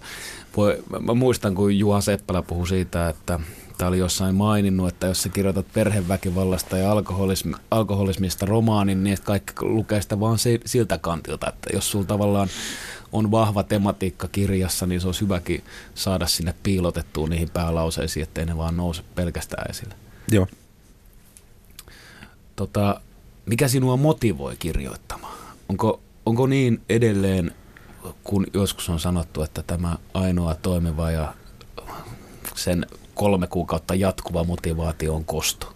voi, mä muistan, kun Juha Seppälä puhui siitä, että tämä oli jossain maininnut, että jos sä kirjoitat perheväkivallasta ja alkoholismi, alkoholismista romaanin, niin kaikki lukee sitä vaan siltä kantilta, että jos sulla tavallaan on vahva tematiikka kirjassa, niin se olisi hyväkin saada sinne piilotettua niihin päälauseisiin, ettei ne vaan nouse pelkästään esille. Joo. Tota, mikä sinua motivoi kirjoittamaan? Onko, onko niin edelleen, kun joskus on sanottu, että tämä ainoa toimiva ja sen kolme kuukautta jatkuva motivaatio on kosto?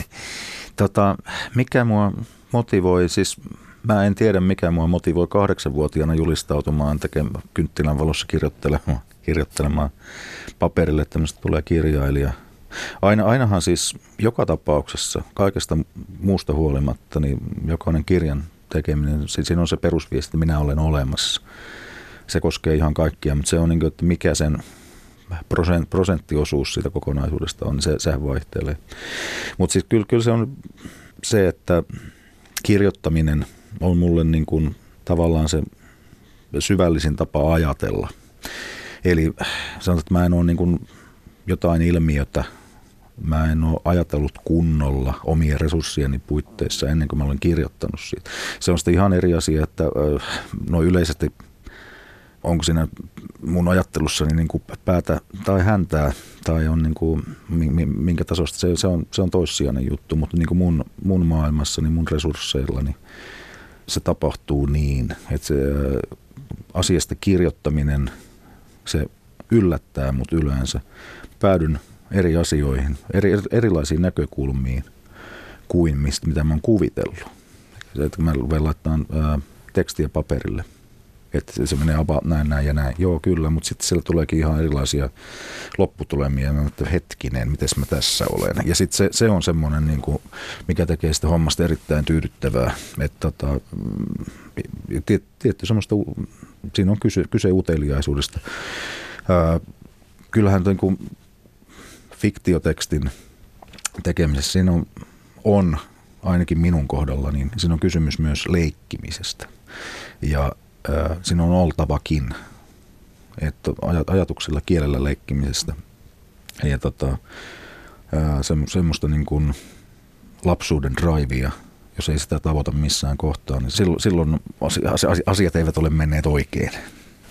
tota, mikä mua motivoi, siis Mä en tiedä, mikä mua motivoi kahdeksanvuotiaana julistautumaan tekemään kynttilän valossa kirjoittelemaan, kirjoittelemaan paperille, että tämmöistä tulee kirjailija. Aina, ainahan siis joka tapauksessa, kaikesta muusta huolimatta, niin jokainen kirjan tekeminen, siinä on se perusviesti, minä olen olemassa. Se koskee ihan kaikkia, mutta se on niin kuin, että mikä sen prosent, prosenttiosuus siitä kokonaisuudesta on, niin se, sehän vaihtelee. Mutta siis kyllä, kyllä se on se, että kirjoittaminen – on mulle niin kuin tavallaan se syvällisin tapa ajatella. Eli sanotaan, että mä en ole niin kuin jotain ilmiötä mä en ole ajatellut kunnolla omien resurssieni puitteissa ennen kuin mä olen kirjoittanut siitä. Se on sitten ihan eri asia, että no yleisesti onko siinä mun ajattelussani niin kuin päätä tai häntää tai on niin kuin, minkä tasosta, se, se, on, se on toissijainen juttu, mutta niin kuin mun, mun maailmassani, mun resursseilla, niin se tapahtuu niin, että se asiasta kirjoittaminen, se yllättää mut yleensä. Päädyn eri asioihin, eri, erilaisiin näkökulmiin kuin mistä, mitä mä oon kuvitellut. Että mä laittaa ää, tekstiä paperille – että se menee about näin, näin ja näin. Joo, kyllä, mutta sitten siellä tuleekin ihan erilaisia lopputulemia. Mä että hetkinen, miten mä tässä olen. Ja sitten se, se on semmoinen, niin kuin, mikä tekee sitä hommasta erittäin tyydyttävää. Että tota, mm, tietty semmoista, siinä on kyse, kyse uteliaisuudesta. Ää, kyllähän niin kuin fiktiotekstin tekemisessä siinä on, on, ainakin minun kohdalla, niin siinä on kysymys myös leikkimisestä. Ja siinä on oltavakin, että ajatuksella kielellä leikkimisestä. Ja tota, se, semmoista niin kuin lapsuuden drivea, jos ei sitä tavoita missään kohtaa, niin silloin, silloin asiat eivät ole menneet oikein.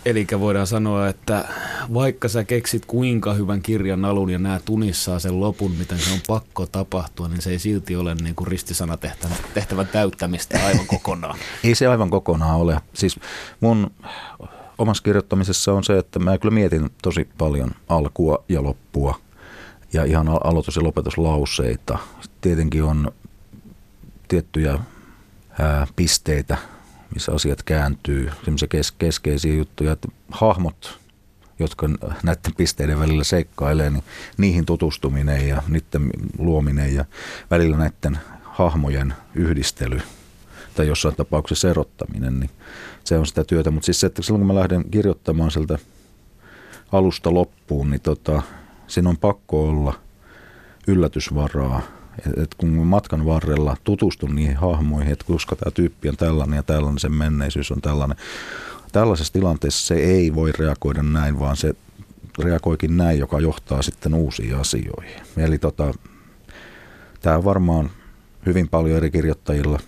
Eli voidaan sanoa, että vaikka sä keksit kuinka hyvän kirjan alun ja näet tunissaan sen lopun, miten se on pakko tapahtua, niin se ei silti ole niin kuin ristisanatehtävän tehtävän täyttämistä aivan kokonaan. ei se aivan kokonaan ole. Siis mun omassa kirjoittamisessa on se, että mä kyllä mietin tosi paljon alkua ja loppua ja ihan aloitus- ja lopetuslauseita. Tietenkin on tiettyjä ää, pisteitä, missä asiat kääntyy, semmoisia kes- keskeisiä juttuja, että hahmot, jotka näiden pisteiden välillä seikkailee, niin niihin tutustuminen ja niiden luominen ja välillä näiden hahmojen yhdistely tai jossain tapauksessa erottaminen, niin se on sitä työtä. Mutta siis se, että silloin kun mä lähden kirjoittamaan sieltä alusta loppuun, niin tota, siinä on pakko olla yllätysvaraa – et kun matkan varrella tutustun niihin hahmoihin, että koska tämä tyyppi on tällainen ja tällainen, sen menneisyys on tällainen. Tällaisessa tilanteessa se ei voi reagoida näin, vaan se reagoikin näin, joka johtaa sitten uusiin asioihin. Eli tota, tämä varmaan hyvin paljon eri kirjoittajilla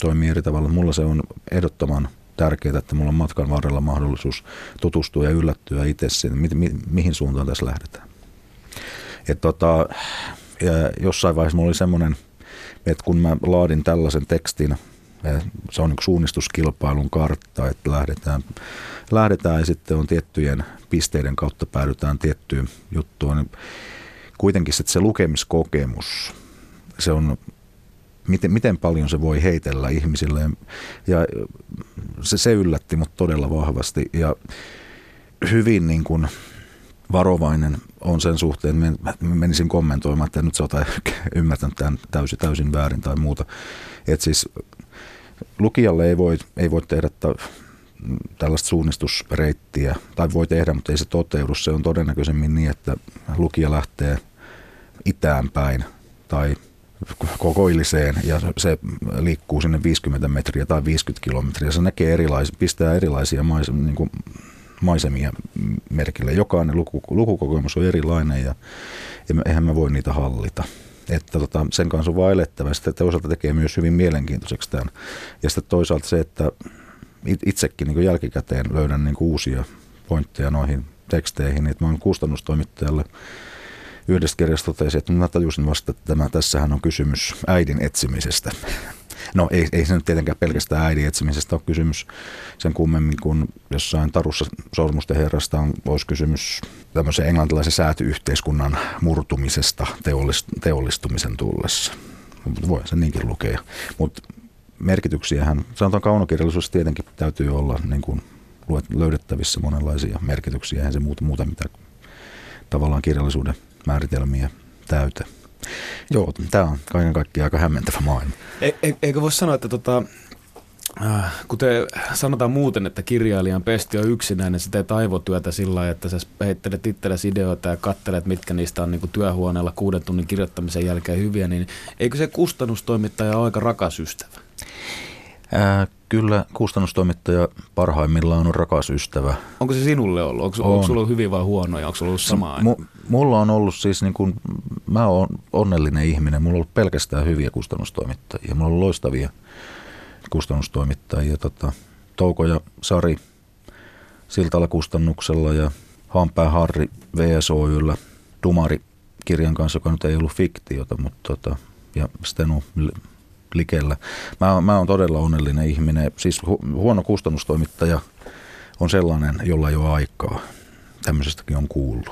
toimii eri tavalla. Mulla se on ehdottoman tärkeää, että mulla on matkan varrella mahdollisuus tutustua ja yllättyä itse siihen, mi- mi- mihin suuntaan tässä lähdetään. Et tota, jossain vaiheessa mulla oli semmoinen, että kun mä laadin tällaisen tekstin, se on yksi suunnistuskilpailun kartta, että lähdetään, lähdetään ja sitten on tiettyjen pisteiden kautta päädytään tiettyyn juttuun. Niin kuitenkin se lukemiskokemus, se on, miten, miten paljon se voi heitellä ihmisille. Ja se, se yllätti mut todella vahvasti ja hyvin niin kuin varovainen on sen suhteen, että menisin kommentoimaan, että nyt sä oot ymmärtänyt tämän täysin, täysin väärin tai muuta. Et siis lukijalle ei voi, ei voi tehdä tällaista suunnistusreittiä, tai voi tehdä, mutta ei se toteudu. Se on todennäköisemmin niin, että lukija lähtee itään päin tai kokoilliseen ja se liikkuu sinne 50 metriä tai 50 kilometriä. Se näkee erilaisia, pistää erilaisia mais, niin kuin maisemia merkille. Jokainen luku, lukukokemus on erilainen ja, ja eihän mä voi niitä hallita. Että tota, sen kanssa on vaan elettävä. Sitten toisaalta tekee myös hyvin mielenkiintoiseksi tämän. Ja sitten toisaalta se, että itsekin niin jälkikäteen löydän niin uusia pointteja noihin teksteihin. Että mä oon kustannustoimittajalle yhdestä kirjasta totesin, että mä tajusin vasta, että tämä, tässähän on kysymys äidin etsimisestä. No ei, ei se nyt tietenkään pelkästään äidin etsimisestä ole kysymys sen kummemmin kuin jossain Tarussa sormusten herrasta on, olisi kysymys tämmöisen englantilaisen säätyyhteiskunnan murtumisesta teollist, teollistumisen tullessa. Voi se niinkin lukea. Mutta merkityksiähän, sanotaan kaunokirjallisuus tietenkin täytyy olla niin kuin löydettävissä monenlaisia merkityksiä, eihän se muuta, muuta mitä tavallaan kirjallisuuden määritelmiä täytä. Joo, tämä on kaiken kaikkiaan aika hämmentävä maailma. E, e, eikö voi sanoa, että tota, äh, kuten sanotaan muuten, että kirjailijan pesti on yksinäinen, niin sitä aivotyötä sillä lailla, että sä heittelet itsellesi ideoita ja kattelet, mitkä niistä on niin työhuoneella kuuden tunnin kirjoittamisen jälkeen hyviä, niin eikö se kustannustoimittaja ole aika rakas ystävä? Ää, kyllä kustannustoimittaja parhaimmillaan on rakas ystävä. Onko se sinulle ollut? Onko, on. onko sulla ollut hyviä vai huonoja? Onko sulla ollut samaa? M- mulla on ollut siis, niin kuin, mä oon onnellinen ihminen. Mulla on ollut pelkästään hyviä kustannustoimittajia. Mulla on ollut loistavia kustannustoimittajia. Tota, Touko ja Sari Siltala kustannuksella ja Haanpää Harri VSOYllä Dumari kirjan kanssa, joka nyt ei ollut fiktiota, mutta tota, ja Stenu likellä. Mä, mä oon todella onnellinen ihminen. Siis hu, huono kustannustoimittaja on sellainen, jolla ei ole aikaa. Tämmöisestäkin on kuullut.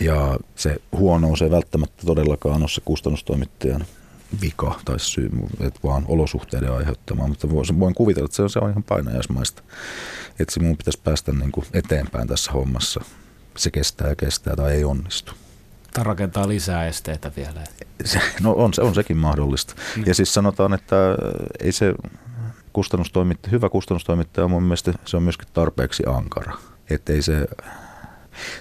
Ja se huono se välttämättä todellakaan ole se kustannustoimittajan vika tai syy, että vaan olosuhteiden aiheuttamaa, mutta voin kuvitella, että se on, se on ihan painajaismaista. Että mun pitäisi päästä niin kuin eteenpäin tässä hommassa. Se kestää ja kestää tai ei onnistu. Tai rakentaa lisää esteitä vielä. No on, on sekin mahdollista. Mm. Ja siis sanotaan, että ei se kustannustoimittaja, hyvä kustannustoimittaja mun mielestä se on myöskin tarpeeksi ankara. Että ei se,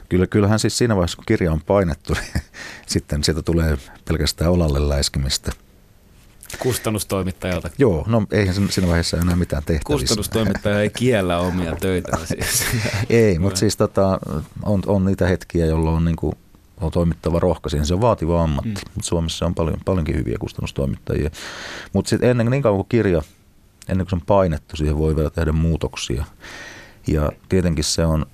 kyllä, kyllähän siis siinä vaiheessa, kun kirja on painettu, niin sitten sieltä tulee pelkästään olalle läiskimistä. Kustannustoimittajalta. Joo, no eihän siinä vaiheessa enää mitään tehtävissä. Kustannustoimittaja ei kiellä omia töitä. Siis. ei, mutta siis tota, on, on niitä hetkiä, jolloin on niin kuin on toimittava rohkaisin. Se on vaativa ammatti, mm. mutta Suomessa on paljon, paljonkin hyviä kustannustoimittajia. Mutta sitten ennen niin kauan kuin kirja, ennen kuin se on painettu, siihen voi vielä tehdä muutoksia. Ja tietenkin se on,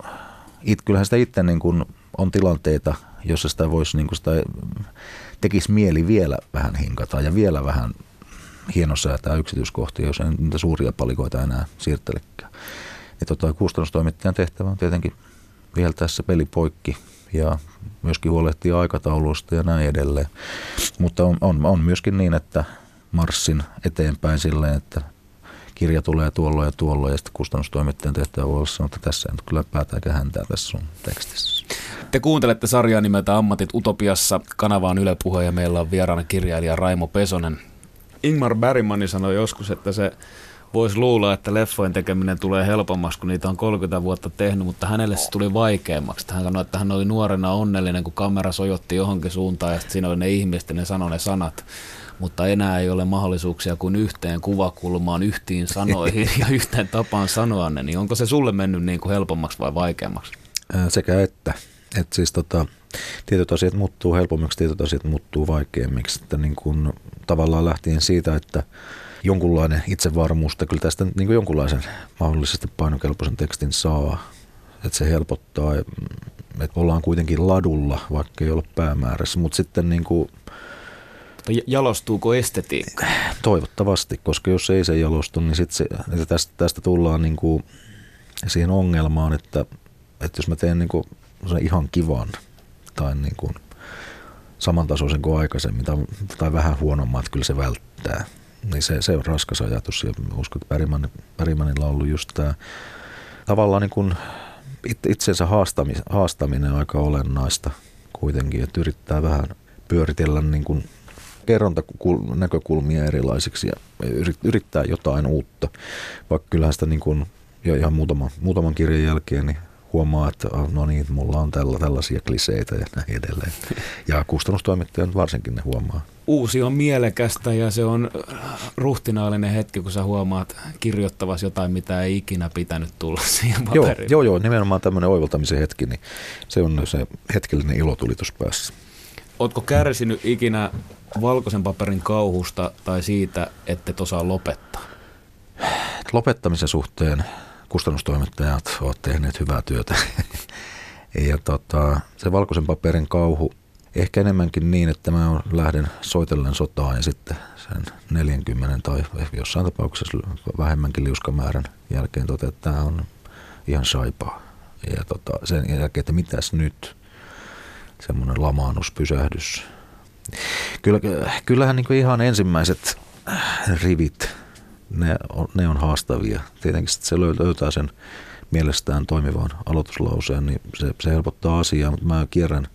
it, kyllähän sitä itse niin kuin on tilanteita, jossa sitä voisi niin kuin sitä tekisi mieli vielä vähän hinkata ja vielä vähän hienosäätää yksityiskohtia, jos ei niitä suuria palikoita enää siirtelekään. Ja tota, kustannustoimittajan tehtävä on tietenkin vielä tässä peli poikki ja myöskin huolehtii aikatauluista ja näin edelleen. Mutta on, on, on myöskin niin, että marssin eteenpäin silleen, että kirja tulee tuolla ja tuolla ja sitten kustannustoimittajan tehtävä voi olla sanoa, että tässä ei nyt kyllä päätä eikä häntää tässä sun tekstissä. Te kuuntelette sarjaa nimeltä Ammatit Utopiassa. Kanava on Yle Puhe ja meillä on vieraana kirjailija Raimo Pesonen. Ingmar Bergman sanoi joskus, että se voisi luulla, että leffojen tekeminen tulee helpommaksi, kun niitä on 30 vuotta tehnyt, mutta hänelle se tuli vaikeammaksi. Hän sanoi, että hän oli nuorena onnellinen, kun kamera sojotti johonkin suuntaan ja siinä oli ne ihmiset ja ne sanoi ne sanat. Mutta enää ei ole mahdollisuuksia kuin yhteen kuvakulmaan, yhteen sanoihin ja yhteen tapaan sanoa ne. Niin onko se sulle mennyt niin kuin helpommaksi vai vaikeammaksi? Sekä että. että siis tota, tietyt asiat muuttuu helpommaksi, tietyt asiat muuttuu vaikeammiksi. Että niin kuin, tavallaan lähtien siitä, että jonkunlainen itsevarmuus, että kyllä tästä niin kuin jonkunlaisen mahdollisesti painokelpoisen tekstin saa. Että se helpottaa, että ollaan kuitenkin ladulla, vaikka ei ole päämäärässä. Mutta sitten niin kuin, Jalostuuko estetiikka? Toivottavasti, koska jos ei se jalostu, niin sit se, että tästä, tästä tullaan niin kuin siihen ongelmaan, että, että jos mä teen niin kuin ihan kivan tai niin kuin samantasoisen kuin aikaisemmin tai, tai vähän huonommat, kyllä se välttää niin se, se on raskas ajatus ja uskon, että Pärimanin, Pärimanilla on ollut just tämä tavallaan niin kuin itsensä haastaminen, haastaminen aika olennaista kuitenkin, että yrittää vähän pyöritellä niin kuin kerrontanäkökulmia erilaisiksi ja yrittää jotain uutta, vaikka kyllähän sitä niin kuin jo ihan muutama, muutaman kirjan jälkeen niin huomaa, että ah, no niin, mulla on tällä, tällaisia kliseitä ja näin edelleen. Ja kustannustoimittajat varsinkin ne huomaa. Uusi on mielekästä ja se on ruhtinaallinen hetki, kun sä huomaat kirjoittavasi jotain, mitä ei ikinä pitänyt tulla siihen paperiin. Joo, joo, joo nimenomaan tämmöinen oivaltamisen hetki, niin se on se hetkellinen ilotulitus päässä. Ootko kärsinyt ikinä valkoisen paperin kauhusta tai siitä, että et osaa lopettaa? Lopettamisen suhteen kustannustoimittajat ovat tehneet hyvää työtä. ja tota, se valkoisen paperin kauhu, ehkä enemmänkin niin, että mä lähden soitellen sotaan ja sitten sen 40 tai jossain tapauksessa vähemmänkin liuskamäärän jälkeen totean, että tämä on ihan saipaa. Ja tota, sen jälkeen, että mitäs nyt, semmoinen lamaannus, pysähdys. Kyllä, kyllähän niin ihan ensimmäiset rivit ne on, ne on haastavia. Tietenkin se löytää sen mielestään toimivan aloituslauseen, niin se, se helpottaa asiaa, mutta mä kierrän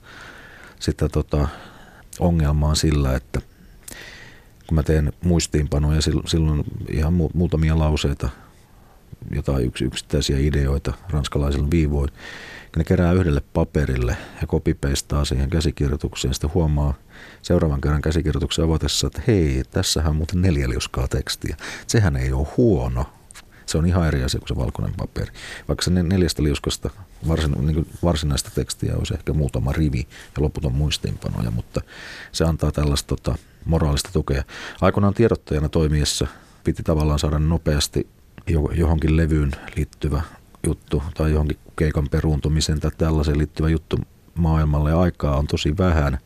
sitä tota ongelmaa sillä, että kun mä teen muistiinpanoja, silloin ihan muutamia lauseita, jotain yks, yksittäisiä ideoita ranskalaisilla viivoin, ne kerää yhdelle paperille ja kopipeistaa siihen käsikirjoitukseen. Sitten huomaa seuraavan kerran käsikirjoituksen avatessa, että hei, tässähän on muuten neljä liuskaa tekstiä. Sehän ei ole huono. Se on ihan eri asia kuin se valkoinen paperi. Vaikka se neljästä liuskasta varsin, niin varsinaista tekstiä olisi ehkä muutama rivi ja loputon muistiinpanoja, mutta se antaa tällaista tota, moraalista tukea. Aikoinaan tiedottajana toimiessa piti tavallaan saada nopeasti johonkin levyyn liittyvä juttu tai johonkin keikan peruuntumiseen tai tällaiseen liittyvä juttu maailmalle ja aikaa on tosi vähän.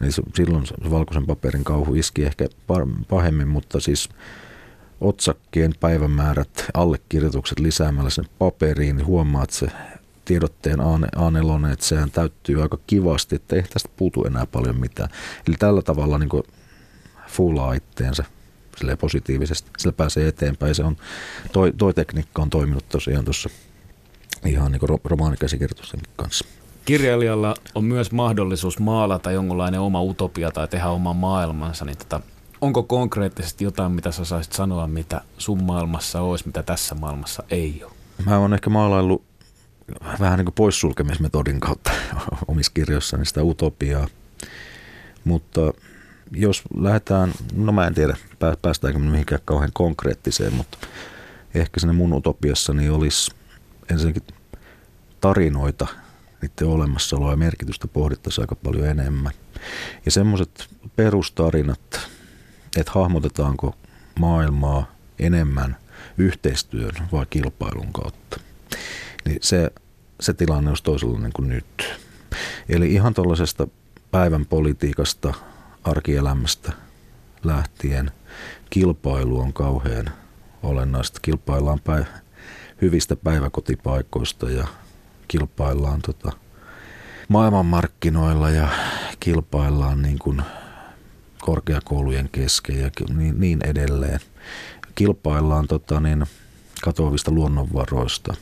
Eli silloin se valkoisen paperin kauhu iski ehkä pahemmin, mutta siis otsakkeen päivämäärät, allekirjoitukset lisäämällä sen paperiin, niin huomaa, että se tiedotteen A4, että sehän täyttyy aika kivasti, että ei tästä puutu enää paljon mitään. Eli tällä tavalla niin fuulaa itteensä positiivisesti. Sillä pääsee eteenpäin. Se on, toi, toi tekniikka on toiminut tosiaan tuossa ihan niin romaanikäsikirjoitustenkin kanssa. Kirjailijalla on myös mahdollisuus maalata jonkunlainen oma utopia tai tehdä oma maailmansa, niin tota, onko konkreettisesti jotain, mitä sä saisit sanoa, mitä sun maailmassa olisi, mitä tässä maailmassa ei ole? Mä oon ehkä maalaillut vähän niin kuin poissulkemismetodin kautta omissa kirjoissani sitä utopiaa, mutta jos lähdetään, no mä en tiedä päästäänkö mihinkään kauhean konkreettiseen, mutta ehkä sinne mun utopiassani olisi ensinnäkin tarinoita, niiden olemassaoloa ja merkitystä pohdittaisiin aika paljon enemmän. Ja semmoiset perustarinat, että hahmotetaanko maailmaa enemmän yhteistyön vai kilpailun kautta, niin se, se tilanne olisi toisenlainen kuin nyt. Eli ihan tuollaisesta päivän politiikasta, arkielämästä lähtien kilpailu on kauhean olennaista. Kilpaillaan päin hyvistä päiväkotipaikoista ja kilpaillaan tota maailmanmarkkinoilla ja kilpaillaan niin kuin korkeakoulujen kesken ja niin, niin edelleen. Kilpaillaan tota niin, katoavista luonnonvaroista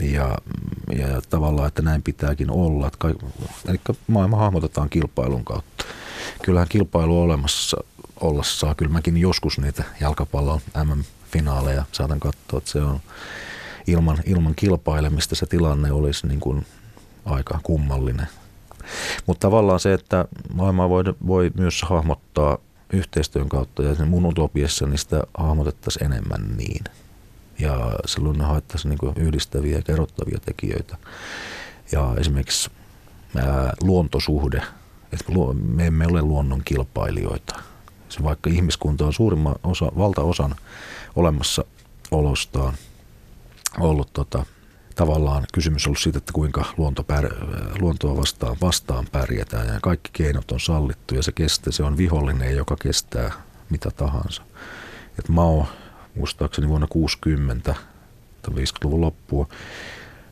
ja, ja tavallaan, että näin pitääkin olla. Että kaik, eli maailma hahmotetaan kilpailun kautta. Kyllähän kilpailu olemassa ollessa Kyllä mäkin joskus niitä jalkapallon MM-finaaleja saatan katsoa, että se on ilman, ilman kilpailemista se tilanne olisi niin kuin aika kummallinen. Mutta tavallaan se, että maailmaa voi, voi myös hahmottaa yhteistyön kautta ja mun utopiassa niin sitä hahmotettaisiin enemmän niin. Ja silloin ne haettaisiin niin yhdistäviä ja kerrottavia tekijöitä. Ja esimerkiksi ää, luontosuhde, että me emme ole luonnon kilpailijoita. Se vaikka ihmiskunta on suurimman osa, valtaosan olemassa olostaan ollut tota, tavallaan kysymys ollut siitä, että kuinka luonto pär, luontoa vastaan, vastaan pärjätään ja kaikki keinot on sallittu ja se kestää, se on vihollinen, joka kestää mitä tahansa. Et Mao muistaakseni vuonna 60 50-luvun loppua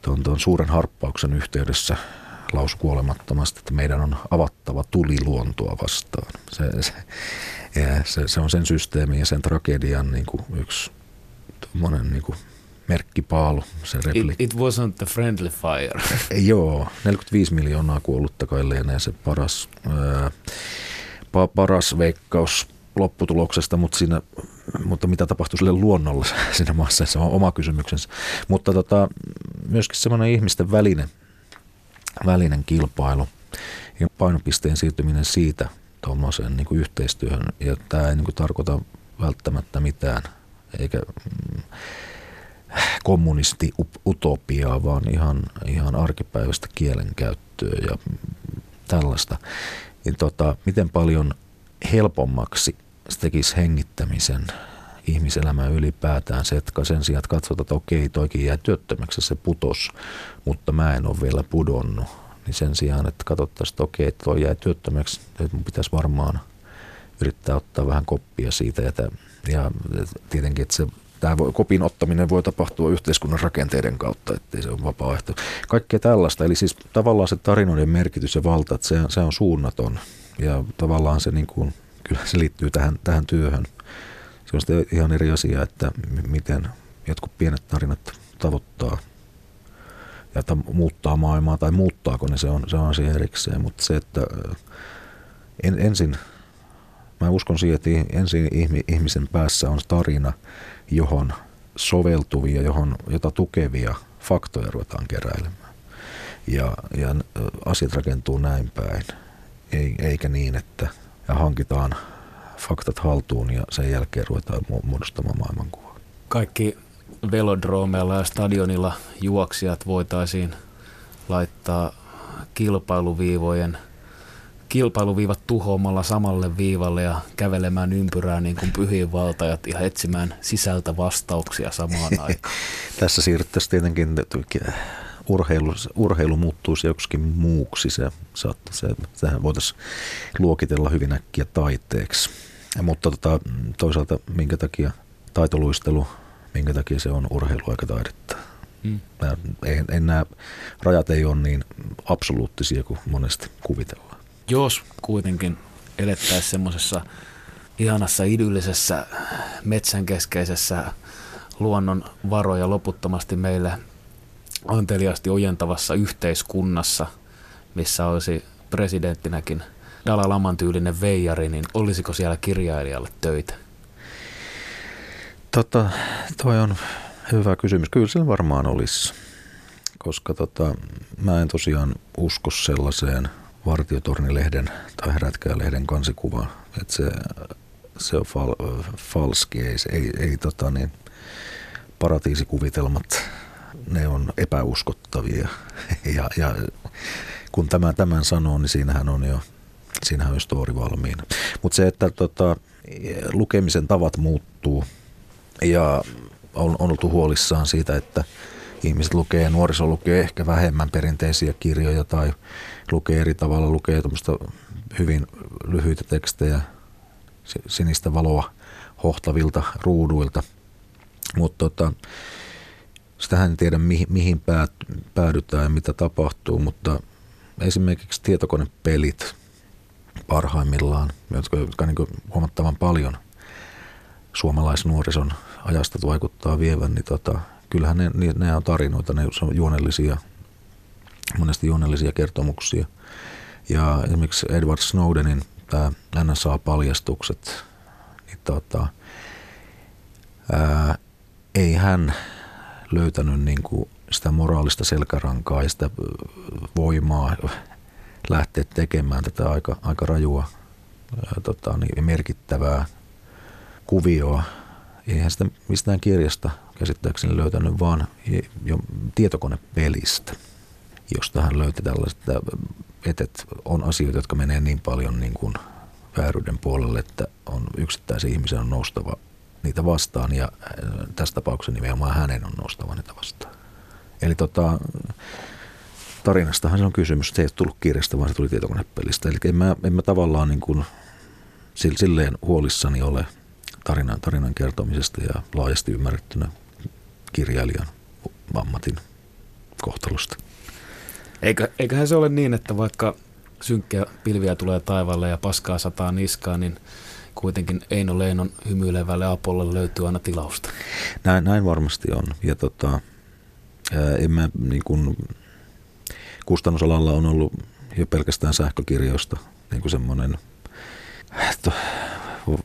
tuon, tuon suuren harppauksen yhteydessä lausu kuolemattomasti, että meidän on avattava tuli luontoa vastaan. Se, se, se, se on sen systeemin ja sen tragedian niin kuin yksi monen niin kuin merkkipaalu, se repli. It, it wasn't the friendly fire. Joo, 45 miljoonaa kuollutta kai lienee se paras, ää, pa, paras veikkaus lopputuloksesta, mutta, siinä, mutta mitä tapahtui sille luonnolle siinä maassa, se on oma kysymyksensä. Mutta tota, myöskin semmoinen ihmisten välinen, välinen kilpailu ja painopisteen siirtyminen siitä tuommoiseen niin yhteistyöhön. Ja tämä ei niin kuin, tarkoita välttämättä mitään, eikä mm, kommunisti-utopiaa, vaan ihan, ihan arkipäiväistä kielenkäyttöä ja tällaista. Ja tota, miten paljon helpommaksi se tekisi hengittämisen ihmiselämää ylipäätään se, että sen sijaan, että katsotaan, että okei, toikin jää työttömäksi, se putos, mutta mä en ole vielä pudonnut. Niin sen sijaan, että katsottaisiin, että okei, toi jää työttömäksi, että mun pitäisi varmaan yrittää ottaa vähän koppia siitä. Ja, ja tietenkin, että se tämä voi, kopin ottaminen voi tapahtua yhteiskunnan rakenteiden kautta, ettei se ole vapaaehto. Kaikkea tällaista, eli siis tavallaan se tarinoiden merkitys ja valta, että se, se on suunnaton ja tavallaan se, niin kuin, kyllä se liittyy tähän, tähän työhön. Se on sitten ihan eri asia, että miten jotkut pienet tarinat tavoittaa ja että muuttaa maailmaa tai muuttaako ne, se on, se on asia erikseen, mutta se, että en, ensin, mä uskon siihen, että ensin ihmisen päässä on tarina, johon soveltuvia, johon, jota tukevia faktoja ruvetaan keräilemään. Ja, ja asiat rakentuu näin päin, eikä niin, että ja hankitaan faktat haltuun ja sen jälkeen ruvetaan muodostamaan maailmankuvaa. Kaikki velodroomeilla ja stadionilla juoksijat voitaisiin laittaa kilpailuviivojen kilpailuviivat tuhoamalla samalle viivalle ja kävelemään ympyrää niin kuin pyhiinvaltajat ja etsimään sisältä vastauksia samaan aikaan. Tässä siirryttäisiin tietenkin urheilu, urheilu muuttuisi joksikin muuksi. Se, se, sehän voitaisiin luokitella hyvin äkkiä taiteeksi. Ja, mutta tota, toisaalta minkä takia taitoluistelu, minkä takia se on urheiluaikataidetta. Hmm. En, en näe, rajat ei ole niin absoluuttisia kuin monesti kuvitellaan. Jos kuitenkin elettäisiin semmoisessa ihanassa idyllisessä metsänkeskeisessä luonnon varoja loputtomasti meille anteliaasti ojentavassa yhteiskunnassa, missä olisi presidenttinäkin Dalai Laman tyylinen veijari, niin olisiko siellä kirjailijalle töitä? Tota, toi on hyvä kysymys. Kyllä se varmaan olisi, koska tota, mä en tosiaan usko sellaiseen Vartiotornilehden tai Herätkää-lehden kansikuvaan, että se, se on fal, falski, ei, ei, ei tota niin, paratiisikuvitelmat ne on epäuskottavia. Ja, ja kun tämä tämän sanoo, niin siinähän on jo siinähän on story valmiina. Mutta se, että tota, lukemisen tavat muuttuu ja on, on oltu huolissaan siitä, että ihmiset lukee, nuoriso lukee ehkä vähemmän perinteisiä kirjoja tai lukee eri tavalla, lukee hyvin lyhyitä tekstejä sinistä valoa hohtavilta ruuduilta. Mutta tota, Sitähän en tiedä, mihin, mihin päädytään ja mitä tapahtuu, mutta esimerkiksi tietokonepelit parhaimmillaan, jotka, jotka niin huomattavan paljon suomalaisnuorison ajasta vaikuttaa vievän, niin tota, kyllähän ne, ne on tarinoita, ne on juonellisia, monesti juonellisia kertomuksia. Ja esimerkiksi Edward Snowdenin tämä NSA-paljastukset, niin tota, ää, ei hän löytänyt niin kuin sitä moraalista selkärankaa ja sitä voimaa lähteä tekemään tätä aika, aika rajua tota, niin merkittävää kuvioa. Eihän sitä mistään kirjasta käsittääkseni löytänyt, vaan jo tietokonepelistä, josta hän löyti tällaiset, että on asioita, jotka menee niin paljon niin kuin vääryyden puolelle, että on yksittäisen ihmisen on noustava niitä vastaan ja äh, tässä tapauksessa nimenomaan hänen on noustava niitä vastaan. Eli tota, tarinastahan se on kysymys. Se ei tullut kirjasta, vaan se tuli tietokonepelistä. Eli en mä, en mä tavallaan niin kuin silleen huolissani ole tarinan, tarinan kertomisesta ja laajasti ymmärrettynä kirjailijan ammatin kohtalosta. Eikö, eiköhän se ole niin, että vaikka synkkiä pilviä tulee taivaalle ja paskaa sataa niskaan, niin – kuitenkin Eino Leinon hymyilevälle Apolle löytyy aina tilausta. Näin, näin varmasti on. Ja tota, en mä, niin kun, kustannusalalla on ollut jo pelkästään sähkökirjoista niin semmoinen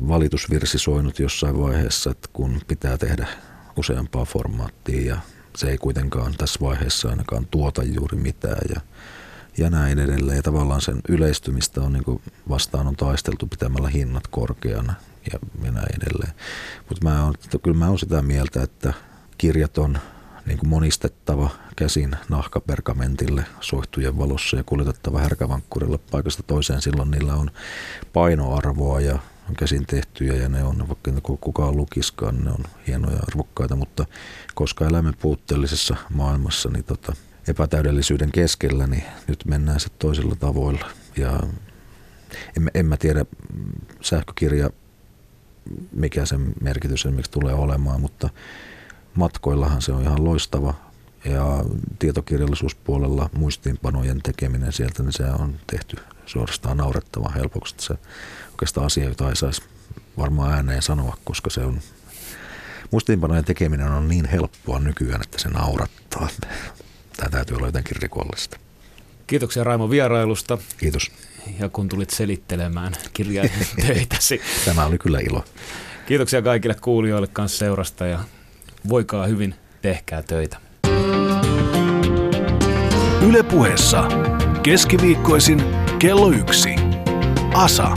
valitusvirsi soinut jossain vaiheessa, että kun pitää tehdä useampaa formaattia ja se ei kuitenkaan tässä vaiheessa ainakaan tuota juuri mitään ja ja näin edelleen. Ja tavallaan sen yleistymistä on niin vastaan on taisteltu pitämällä hinnat korkeana ja, ja näin edelleen. Mutta mä on, kyllä mä oon sitä mieltä, että kirjat on niin kuin monistettava käsin nahkaperkamentille soihtujen valossa ja kuljetettava härkävankkurilla paikasta toiseen. Silloin niillä on painoarvoa ja on käsin tehtyjä ja ne on, vaikka kukaan lukiskaan, ne on hienoja arvokkaita, mutta koska elämme puutteellisessa maailmassa, niin tota, epätäydellisyyden keskellä, niin nyt mennään sitten toisilla tavoilla. Ja en, en mä tiedä sähkökirja, mikä sen merkitys esimerkiksi tulee olemaan, mutta matkoillahan se on ihan loistava. Ja tietokirjallisuuspuolella muistiinpanojen tekeminen sieltä, niin se on tehty suorastaan naurettavan helpoksi. Se oikeastaan asia, jota ei saisi varmaan ääneen sanoa, koska se on muistiinpanojen tekeminen on niin helppoa nykyään, että se naurattaa. Tämä täytyy olla jotenkin rikollista. Kiitoksia Raimo vierailusta. Kiitos. Ja kun tulit selittelemään kirjailijan töitäsi. Tämä oli kyllä ilo. Kiitoksia kaikille kuulijoille kanssa seurasta ja voikaa hyvin, tehkää töitä. Yle puheessa keskiviikkoisin kello yksi. Asa.